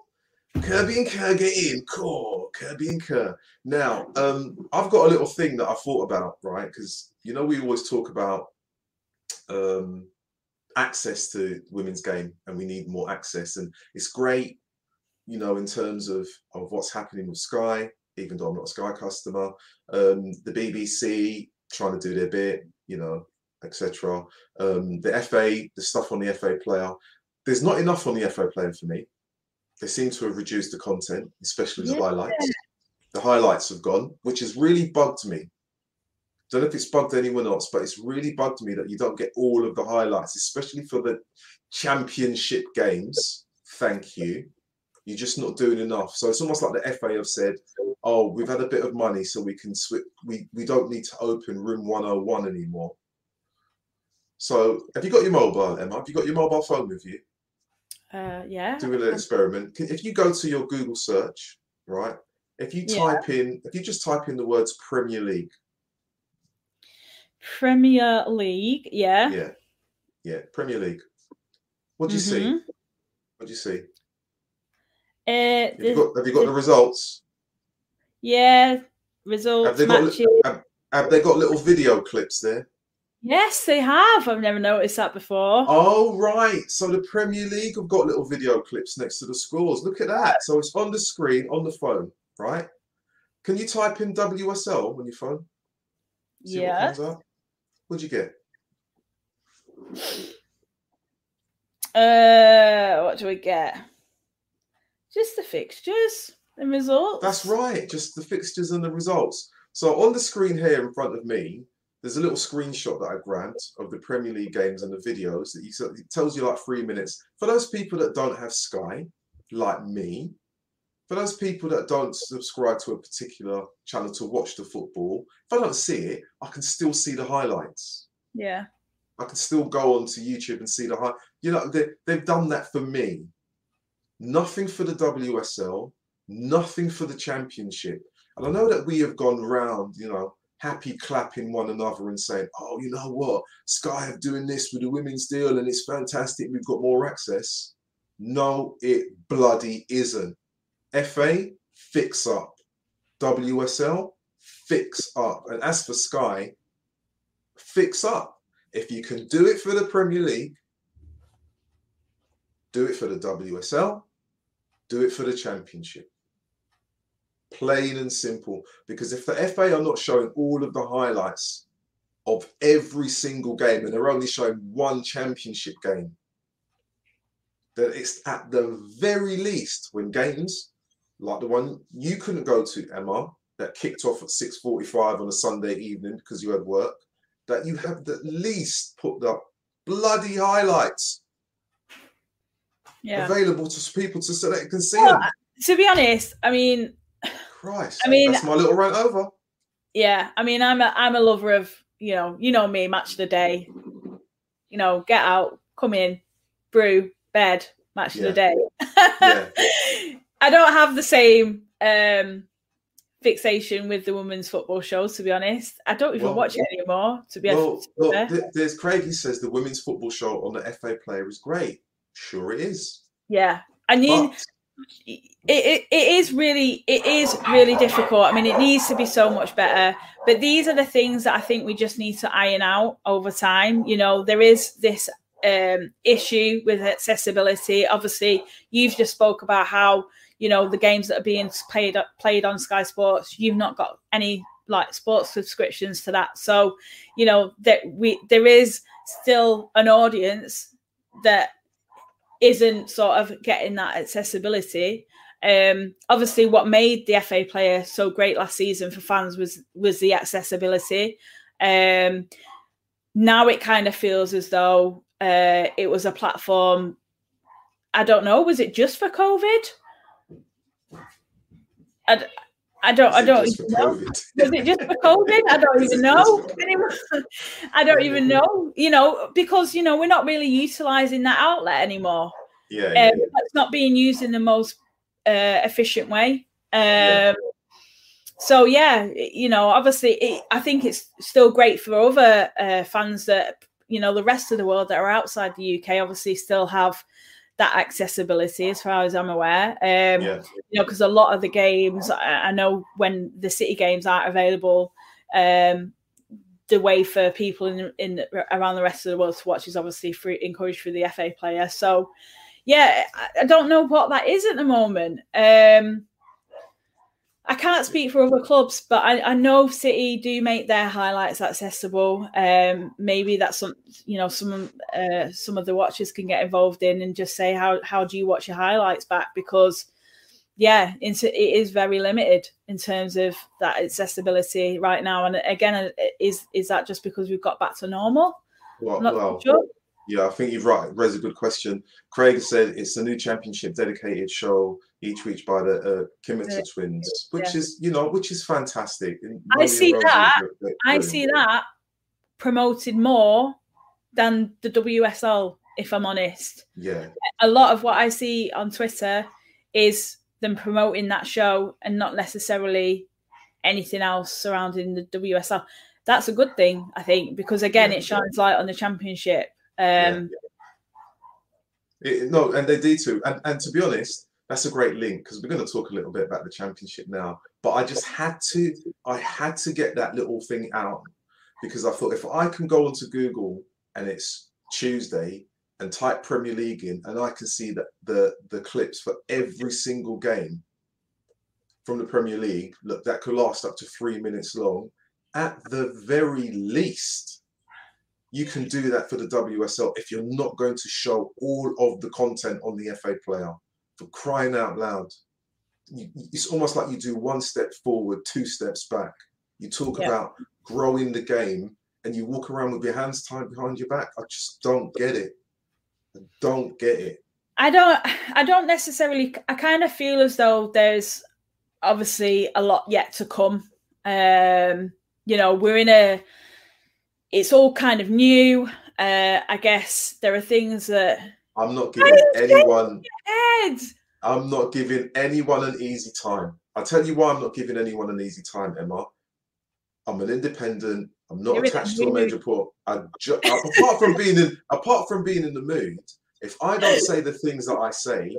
Kirby and Kerr get in. Cool. Kirby and Kerr. Now, um, I've got a little thing that I thought about, right? Because you know we always talk about um, access to women's game, and we need more access, and it's great, you know, in terms of of what's happening with Sky. Even though I'm not a Sky customer, um, the BBC trying to do their bit, you know, etc. Um, the FA, the stuff on the FA player. There's not enough on the FA player for me. They seem to have reduced the content, especially the Yeah. highlights. The highlights have gone, which has really bugged me. Don't know if it's bugged anyone else, but it's really bugged me that you don't get all of the highlights, especially for the championship games. Thank you. You're just not doing enough. So it's almost like the FA have said, "Oh, we've had a bit of money, so we can switch. We we don't need to open room 101 anymore." So, have you got your mobile, Emma? Have you got your mobile phone with you? Uh, yeah. do a little experiment. If you go to your Google search, right? If you Yeah. type in, if you just type in the words Premier League, Premier League. Yeah. yeah, yeah, Premier League. What do you see? Mhm. What do you see? Uh, Have you got, have you got the results? yeah. Results, Have they got. Have, have they got little video clips there? Yes, they have. I've never noticed that before. Oh, right. So the Premier League have got little video clips next to the scores. Look at that. So it's on the screen on the phone, right? Can you type in WSL on your phone? See what yeah. up? What'd you get? Uh, what do we get? Just the fixtures and results. That's right, just the fixtures and the results. So on the screen here in front of me, there's a little screenshot that I grabbed of the Premier League games and the videos that you it tells you like three minutes. For those people that don't have Sky, like me, for those people that don't subscribe to a particular channel to watch the football, if I don't see it, I can still see the highlights. Yeah. I can still go onto YouTube and see the high. You know, they, they've done that for me. Nothing for the WSL, nothing for the championship. And I know that we have gone round, you know, happy clapping one another and saying, oh, you know what? Sky are doing this with the women's deal and it's fantastic. We've got more access. No, it bloody isn't. FA, fix up. WSL, fix up. And as for Sky, fix up. If you can do it for the Premier League, do it for the WSL, do it for the Championship. Plain and simple. Because if the FA are not showing all of the highlights of every single game and they're only showing one Championship game, then it's at the very least when games like the one you couldn't go to, Emma, that kicked off at 6.45 on a Sunday evening because you had work, that you have at least put the bloody highlights Yeah. available to people to so they can see Well, them. Uh, to be honest, I mean, Christ. I mean- that's my little rant over. yeah, I mean, I'm a I'm a lover of you know, you know me, match of the day. You know, get out, come in, brew, bed, match of the day. Yeah. I don't have the same um fixation with the women's football shows, to be honest. I don't even Well- watch it anymore, to be Well, honest. look, th- there's Craig. He says the women's football show on the FA player is great. Sure, it is. Yeah. I mean, But it, it, is really it is really difficult. I mean it needs to be so much better. But these are the things that i think we just need to iron out over time. You know there is this um issue with accessibility. Obviously you've just spoke about how you know the games that are being played played on sky sports you've not got any like sports subscriptions to that. So you know that we there is still an audience that isn't sort of getting that accessibility. Um, obviously, what made the FA player so great last season for fans was was the accessibility. Um, now it kind of feels as though uh, it was a platform. I don't know. Was it just for COVID? I don't. I don't even know. Was it just for COVID? I don't even know. just for- Anyone- I don't even know. You know, because you know we're not really utilizing that outlet anymore. Yeah, Um, yeah, It's not being used in the most uh, efficient way. Um, Yeah. So yeah, you know, obviously, it, I think it's still great for other uh, fans that you know the rest of the world that are outside the UK. Obviously, still have that accessibility, as far as I'm aware. Um, yeah. you know, because a lot of the games, I, I know when the city games aren't available, um, the way for people in in around the rest of the world to watch is obviously through encouraged through the FA player. So, yeah, I, I don't know what that is at the moment. Um, I can't speak for other clubs, but I, I know City do make their highlights accessible. Um, maybe that's some, you know, some uh, some of the watchers can get involved in and just say how how do you watch your highlights back because yeah, it's, very limited in terms of that accessibility right now. And again, is is that just because we've got back to normal? Well, well, sure. Yeah, I think you're right. Res a good question. Craig said it's a new championship dedicated show each week by the uh, Yeah. twins, which Yeah. is you know which is fantastic. And I see that. I see that promoted more than the WSL, if I'm honest. Yeah, A lot of what I see on Twitter is them promoting that show and not necessarily anything else surrounding the WSL. That's a good thing, I think, because again, Yeah. it shines light on the championship. Um, Yeah. It- no, and they do too. And and to be honest, that's a great link because we're going to talk a little bit about the championship now. But I just had to, I had to get that little thing out because I thought if I can go onto Google and it's Tuesday and type Premier League in, and I can see that the the clips for every single game from the Premier League, look, that could last up to three minutes long. At the very least, you can do that for the WSL if you're not going to show all of the content on the FA player. For crying out loud, you, it's almost like you do one step forward, two steps back. You talk Yeah. about growing the game, and you walk around with your hands tied behind your back. I just don't get it. I don't get it. I don't I don't necessarily I kind of feel as though there's obviously a lot yet to come. Um you know, we're in a it's all kind of new. Uh I guess there are things that I'm not giving anyone. I'm not giving anyone an easy time. I'll tell you why I'm not giving anyone an easy time, Emma. I'm an independent. I'm not You're attached to a major port. I ju- apart from being in, apart from being in the mood, if I don't say the things that I say,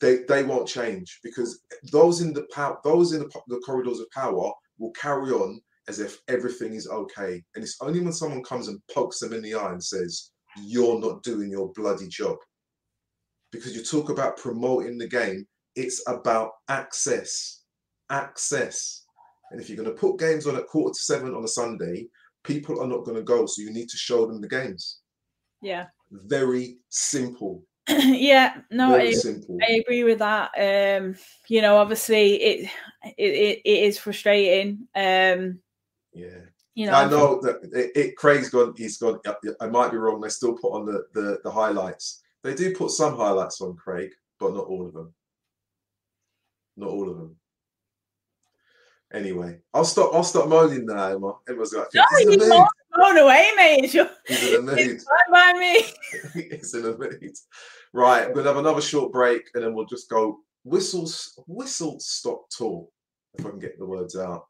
they they won't change because those in the power, those in the, the corridors of power will carry on as if everything is okay. And it's only when someone comes and pokes them in the eye and says, "You're not doing your bloody job," because you talk about promoting the game. It's about access, access. And if you're going to put games on at quarter to seven on a Sunday, people are not going to go. So you need to show them the games. Yeah. Very simple. yeah. No, I, simple. I agree with that. Um, you know, obviously it it, it, it is frustrating. Um, yeah. you know, I know that it, it Craig's gone. He's gone. I might be wrong. They still put on the, the the highlights. They do put some highlights on Craig, but not all of them. Not all of them. Anyway, I'll stop. I'll stop moaning now. Emma. Emma's like, No, you won't Going away, mate. It's, your, He's in the mood. it's by me. He's in the mood. Right, gonna have another short break, and then we'll just go whistles, whistle stop tour, if I can get the words out.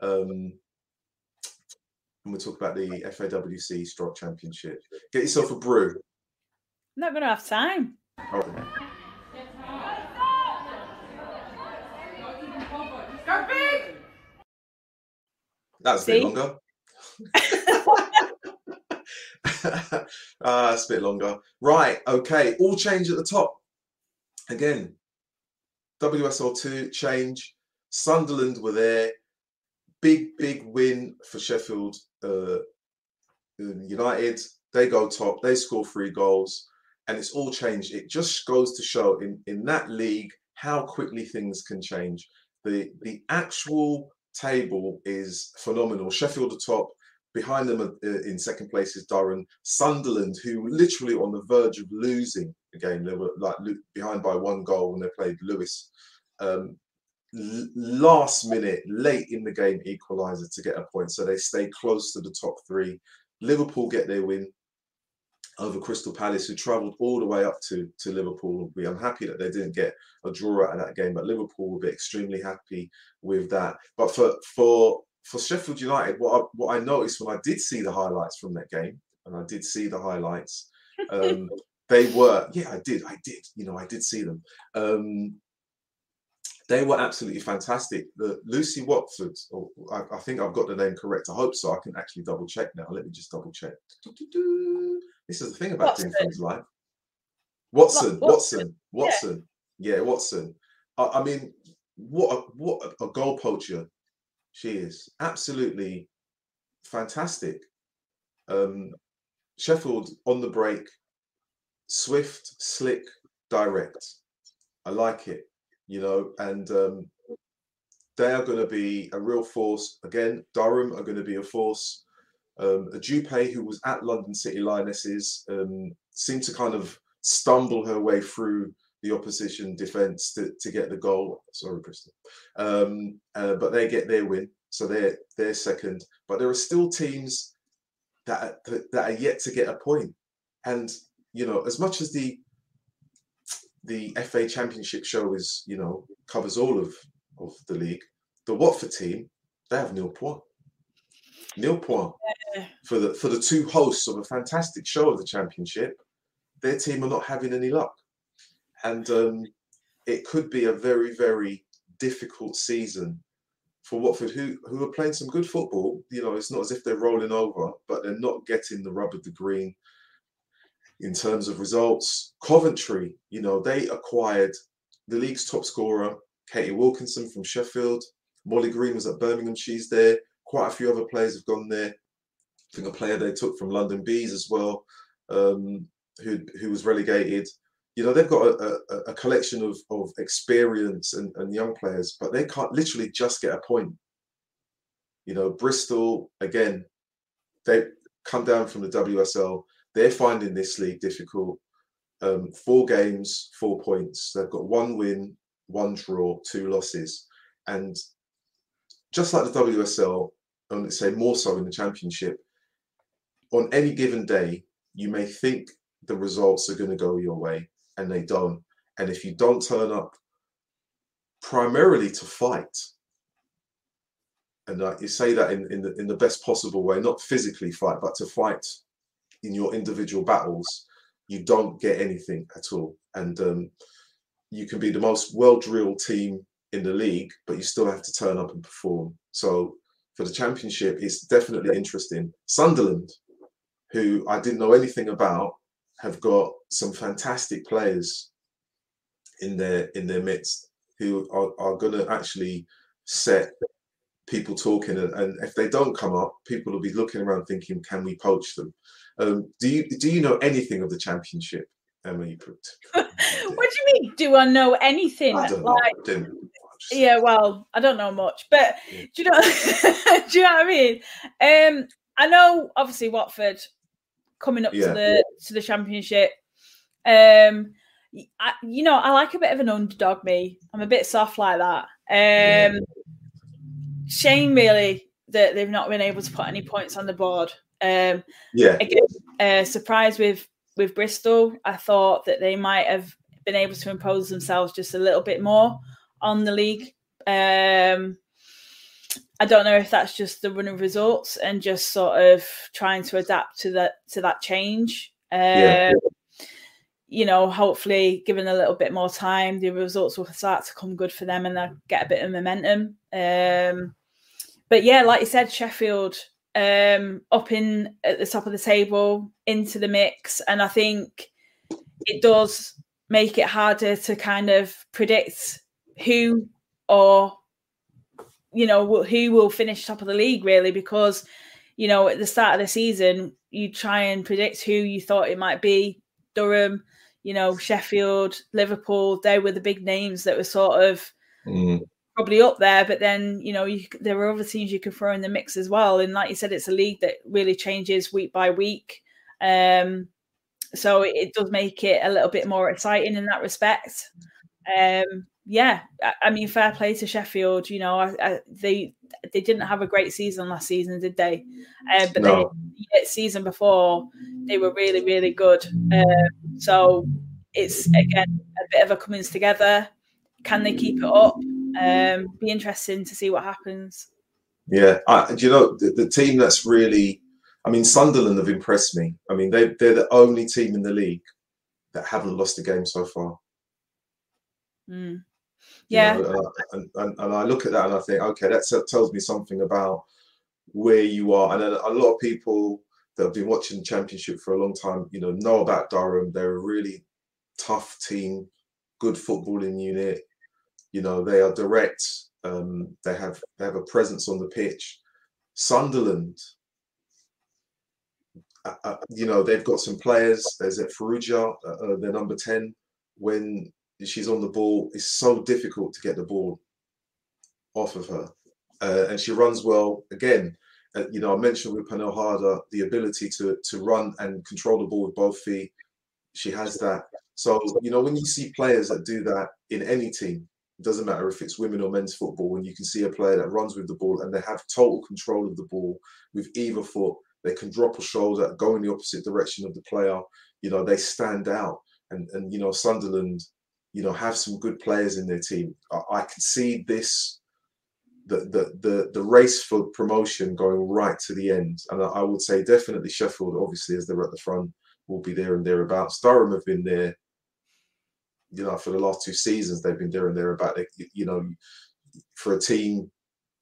Um, and we'll talk about the FAWC Stroke Championship. Get yourself a brew. I'm not going to have time. All right. That was a bit longer. Ah, it's a bit longer. Right, okay. All change at the top. Again, WSL2 change. Sunderland were there. Big, big win for Sheffield uh, United. They go top. They score three goals. And it's all changed. It just goes to show in, in that league how quickly things can change. The, the actual table is phenomenal. Sheffield are top. Behind them uh, in second place is Durham. Sunderland, who literally on the verge of losing the game. They were like behind by one goal when they played Lewes. Um, last minute, late in the game, equaliser to get a point. So they stay close to the top three. Liverpool get their win over Crystal Palace, who travelled all the way up to, to Liverpool. We- I'm happy that they didn't get a draw out of that game, but Liverpool will be extremely happy with that. But for for for Sheffield United, what I, what I noticed when I did see the highlights from that game, and I did see the highlights, um, they were yeah, I did, I did, you know, I did see them. Um, they were absolutely fantastic. The Lucy Watford, or I, I think I've got the name correct. I hope so. I can actually double check now. Let me just double check. This is the thing about doing Watson. things live. Watson, Watson, Watson, Watson. Yeah, Watson. I, I mean, what a, what a, a goal poacher she is. Absolutely fantastic. Um, Sheffield on the break, swift, slick, direct. I like it, you know, and um, they are going to be a real force. Again, Durham are going to be a force. Um, a Jupe who was at London City Lionesses um, seemed to kind of stumble her way through the opposition defence to, to get the goal. Sorry, Bristol. Um, uh, but they get their win, so they're they're second. But there are still teams that that are yet to get a point. And you know, as much as the the FA Championship show is, you know, covers all of of the league, the Watford team they have nil point. Nil point Yeah. for the for the two hosts of a fantastic show of the championship. Their team are not having any luck, and um, it could be a very very difficult season for Watford, who who are playing some good football. You know, it's not as if they're rolling over, but they're not getting the rub of the green in terms of results. Coventry, you know, they acquired the league's top scorer, Katie Wilkinson from Sheffield. Molly Green was at Birmingham. She's there. Quite a few other players have gone there. I think a player they took from London Bees as well, um, who who was relegated. You know, they've got a, a, a collection of, of experience and, and young players, but they can't literally just get a point. You know, Bristol, again, they come down from the WSL. They're finding this league difficult. Um, four games, four points. They've got one win, one draw, two losses. And just like the WSL, and say more so in the championship, on any given day, you may think the results are going to go your way and they don't. And if you don't turn up primarily to fight. And uh, you say that in, in the in the best possible way, not physically fight, but to fight in your individual battles. You don't get anything at all, and um, you can be the most well drilled team in the league, but you still have to turn up and perform. So for the championship, it's definitely interesting. Sunderland, who I didn't know anything about, have got some fantastic players in their in their midst who are, are going to actually set people talking and, and, if they don't come up people will be looking around thinking can we poach them um, do you do you know anything of the championship emma you put what do you mean do i know anything I don't like know. yeah well i don't know much but yeah. do you know do you know what i mean um i know obviously watford coming up yeah. to the to the championship um I, you know, I like a bit of an underdog. Me, I'm a bit soft like that. Um, yeah. Shame really that they've not been able to put any points on the board. Um, yeah, again, uh, surprised with with Bristol. I thought that they might have been able to impose themselves just a little bit more on the league. Um, I don't know if that's just the run of results and just sort of trying to adapt to that to that change. Um, yeah you know, hopefully, given a little bit more time, the results will start to come good for them and they'll get a bit of momentum. Um, but yeah, like you said, Sheffield um, up in at the top of the table into the mix, and I think it does make it harder to kind of predict who or you know who will finish top of the league really because you know at the start of the season you try and predict who you thought it might be Durham you know, Sheffield, Liverpool, they were the big names that were sort of mm. Probably up there. But then, you know, you, there are other teams you can throw in the mix as well. And like you said, it's a league that really changes week by week. Um, so it, it does make it a little bit more exciting in that respect. Um, yeah, I, I, mean, fair play to Sheffield. You know, I, I, they they didn't have a great season last season, did they? Um, but no. the season before, they were really, really good. Um, so it's again a bit of a comings together. Can they keep it up? Um, be interesting to see what happens. Yeah, I, do you know the, the team that's really, I mean, Sunderland have impressed me. I mean, they they're the only team in the league that haven't lost a game so far. Mm. Yeah. You know, uh, and, and, and, I look at that and I think, okay, that tells me something about where you are. And a, a lot of people that have been watching the championship for a long time, you know, know about Durham. They're a really tough team, good footballing unit. You know, they are direct. Um, they have they have a presence on the pitch. Sunderland, uh, uh, you know, they've got some players. There's at Farrugia, uh, uh, their number ten. When she's on the ball, it's so difficult to get the ball off of her, uh, and she runs well. Again, you know, I mentioned with Pernille Harder the ability to to run and control the ball with both feet. She has that. So you know, when you see players that do that in any team, it doesn't matter if it's women or men's football. When you can see a player that runs with the ball and they have total control of the ball with either foot, they can drop a shoulder, go in the opposite direction of the player. You know, they stand out. And and you know, Sunderland, you know, have some good players in their team. I, I can see this the, the the the race for promotion going right to the end. And I would say definitely Sheffield, obviously, as they're at the front, will be there and thereabouts. Durham have been there, you know, for the last two seasons. They've been there and thereabout. They, you know, for a team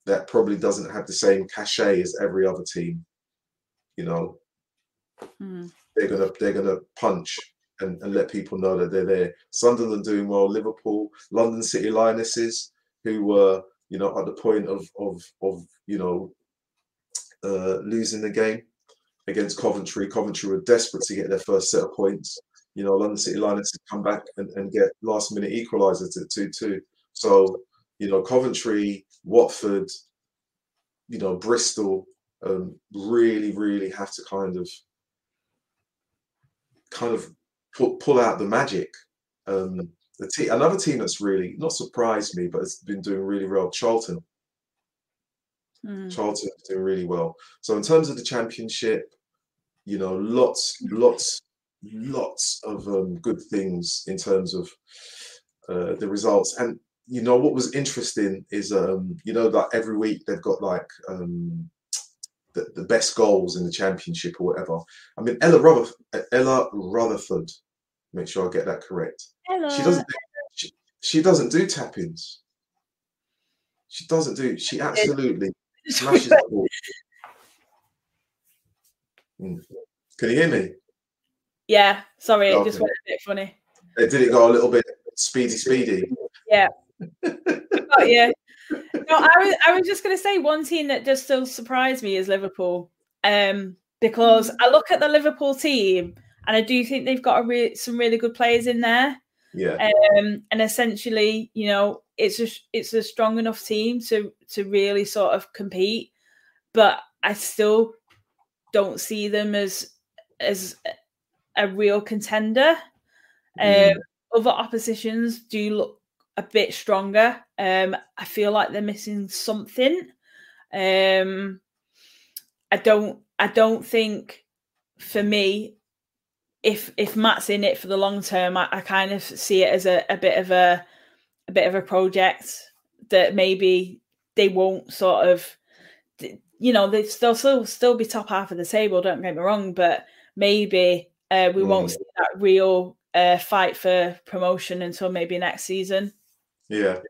that probably doesn't have the same cachet as every other team, you know, mm. they're gonna they're gonna punch and, and let people know that they're there. Sunderland doing well, Liverpool, London City Lionesses, who were you know, at the point of of of you know uh, losing the game against Coventry. Coventry were desperate to get their first set of points. You know, London City Lions to come back and, and get last minute equaliser to two two. So you know, Coventry, Watford, you know, Bristol, um, really, really have to kind of kind of pull, pull out the magic. Um, the te- another team that's really not surprised me, but has been doing really well. Charlton. Mm. Charlton doing really well. So in terms of the championship, you know, lots, lots, lots of um, good things in terms of uh, the results. And you know what was interesting is um, you know that every week they've got like um, the, the best goals in the championship or whatever. I mean Ella Rutherford, Ella Rutherford, make sure I get that correct. Hello. She doesn't she, she doesn't do tap-ins. She doesn't do she absolutely smashes the ball. Mm. Can you hear me? Yeah, sorry, it just went a bit funny. Uh, Did it go a little bit speedy, speedy? Got yeah. No, I was I was just going to say one team that does still surprise me is Liverpool, um, because I look at the Liverpool team and I do think they've got a re- some really good players in there, Yeah, um, and essentially, you know, it's a it's a strong enough team to to really sort of compete, but I still don't see them as as a real contender. Mm. Um, other oppositions do look a bit stronger. Um, I feel like they're missing something. Um, I don't. I don't think for me, if if Matt's in it for the long term, I, I kind of see it as a, a bit of a a bit of a project that maybe they won't sort of, you know, they still still still be top half of the table. Don't get me wrong, but maybe uh, we won't Mm. see that real uh, fight for promotion until maybe next season. yeah,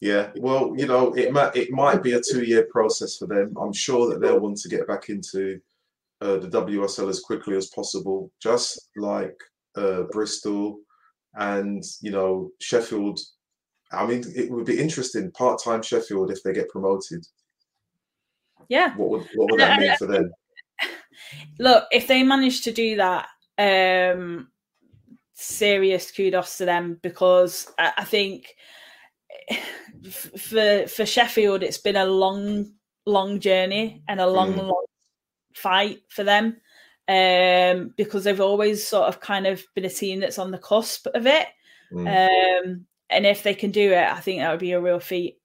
yeah. Well, you know, it might it might be a two-year process for them. I'm sure that they'll want to get back into uh, the WSL as quickly as possible, just like uh, Bristol and you know Sheffield. I mean, it would be interesting part-time Sheffield if they get promoted. Yeah, What would what would that mean for them? Look, if they manage to do that, um, serious kudos to them because I, I think for for Sheffield, it's been a long, long journey and a long, Mm. long fight for them um, because they've always sort of kind of been a team that's on the cusp of it. Mm. Um, and if they can do it, I think that would be a real feat.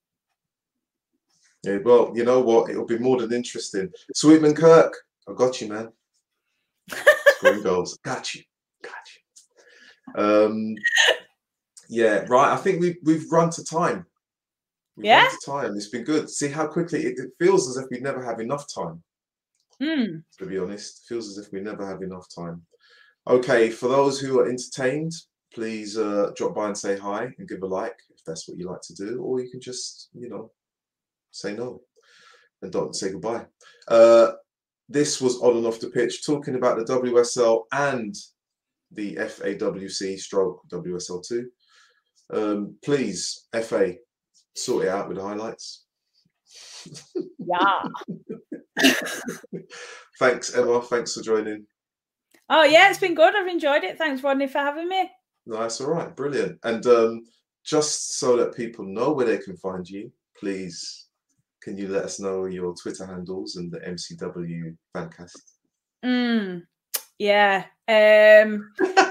Yeah, well, you know what? It'll be more than interesting. Sweetman Kirk, I got you, man. Scoring goals. Got you. Got you. Um, yeah, right. I think we've we've run to time. We've Yeah? run to time. It's been good. See how quickly it, it feels as if we never have enough time. Mm. To be honest, it feels as if we never have enough time. Okay, for those who are entertained, please uh, drop by and say hi and give a like if that's what you like to do, or you can just, you know, say no and don't say goodbye. Uh, this was on and off the pitch talking about the WSL and the FAWC stroke WSL2. Um, please, FA, sort it out with the highlights. Yeah. Thanks, Emma. Thanks for joining. Oh yeah, it's been good. I've enjoyed it. Thanks, Rodney, for having me. Nice, all right, brilliant. And um, just so that people know where they can find you, please, can you let us know your Twitter handles and the MCW fancast? Mm, yeah. Um,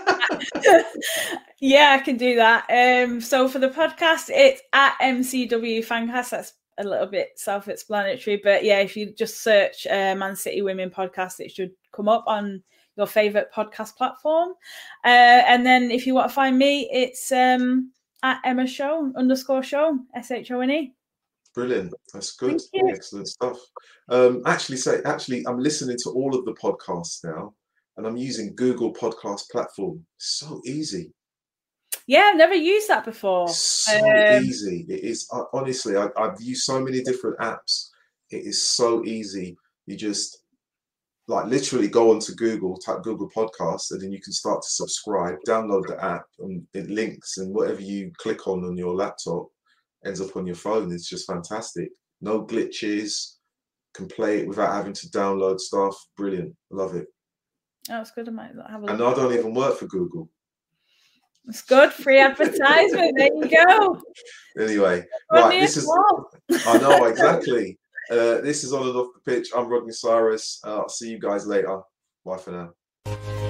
yeah, I can do that. Um, so for the podcast, it's at MCW Fancast. That's a little bit self-explanatory, but yeah, if you just search uh, Man City Women Podcast, it should come up on your favorite podcast platform. Uh, and then if you want to find me, it's um, at Emma Show underscore Show S H O N E. Brilliant. That's good. Excellent stuff. Um, actually, say actually, I'm listening to all of the podcasts now, and I'm using Google Podcast platform. So easy. Yeah, I've never used that before. So Um, easy. It is uh, honestly. I, I've used so many different apps. It is so easy. You just like literally go onto Google, type Google Podcasts, and then you can start to subscribe. Download the app, and it links, and whatever you click on on your laptop ends up on your phone. It's just fantastic. No glitches. Can play it without having to download stuff. Brilliant. Love it. That's good. I might have a look. And I don't even work for Google. It's good. Free advertisement. there you go. Anyway, right. This is. well. I know exactly. Uh, this is on and off the pitch. I'm Rodney Cyrus. Uh, I'll see you guys later. Bye for now.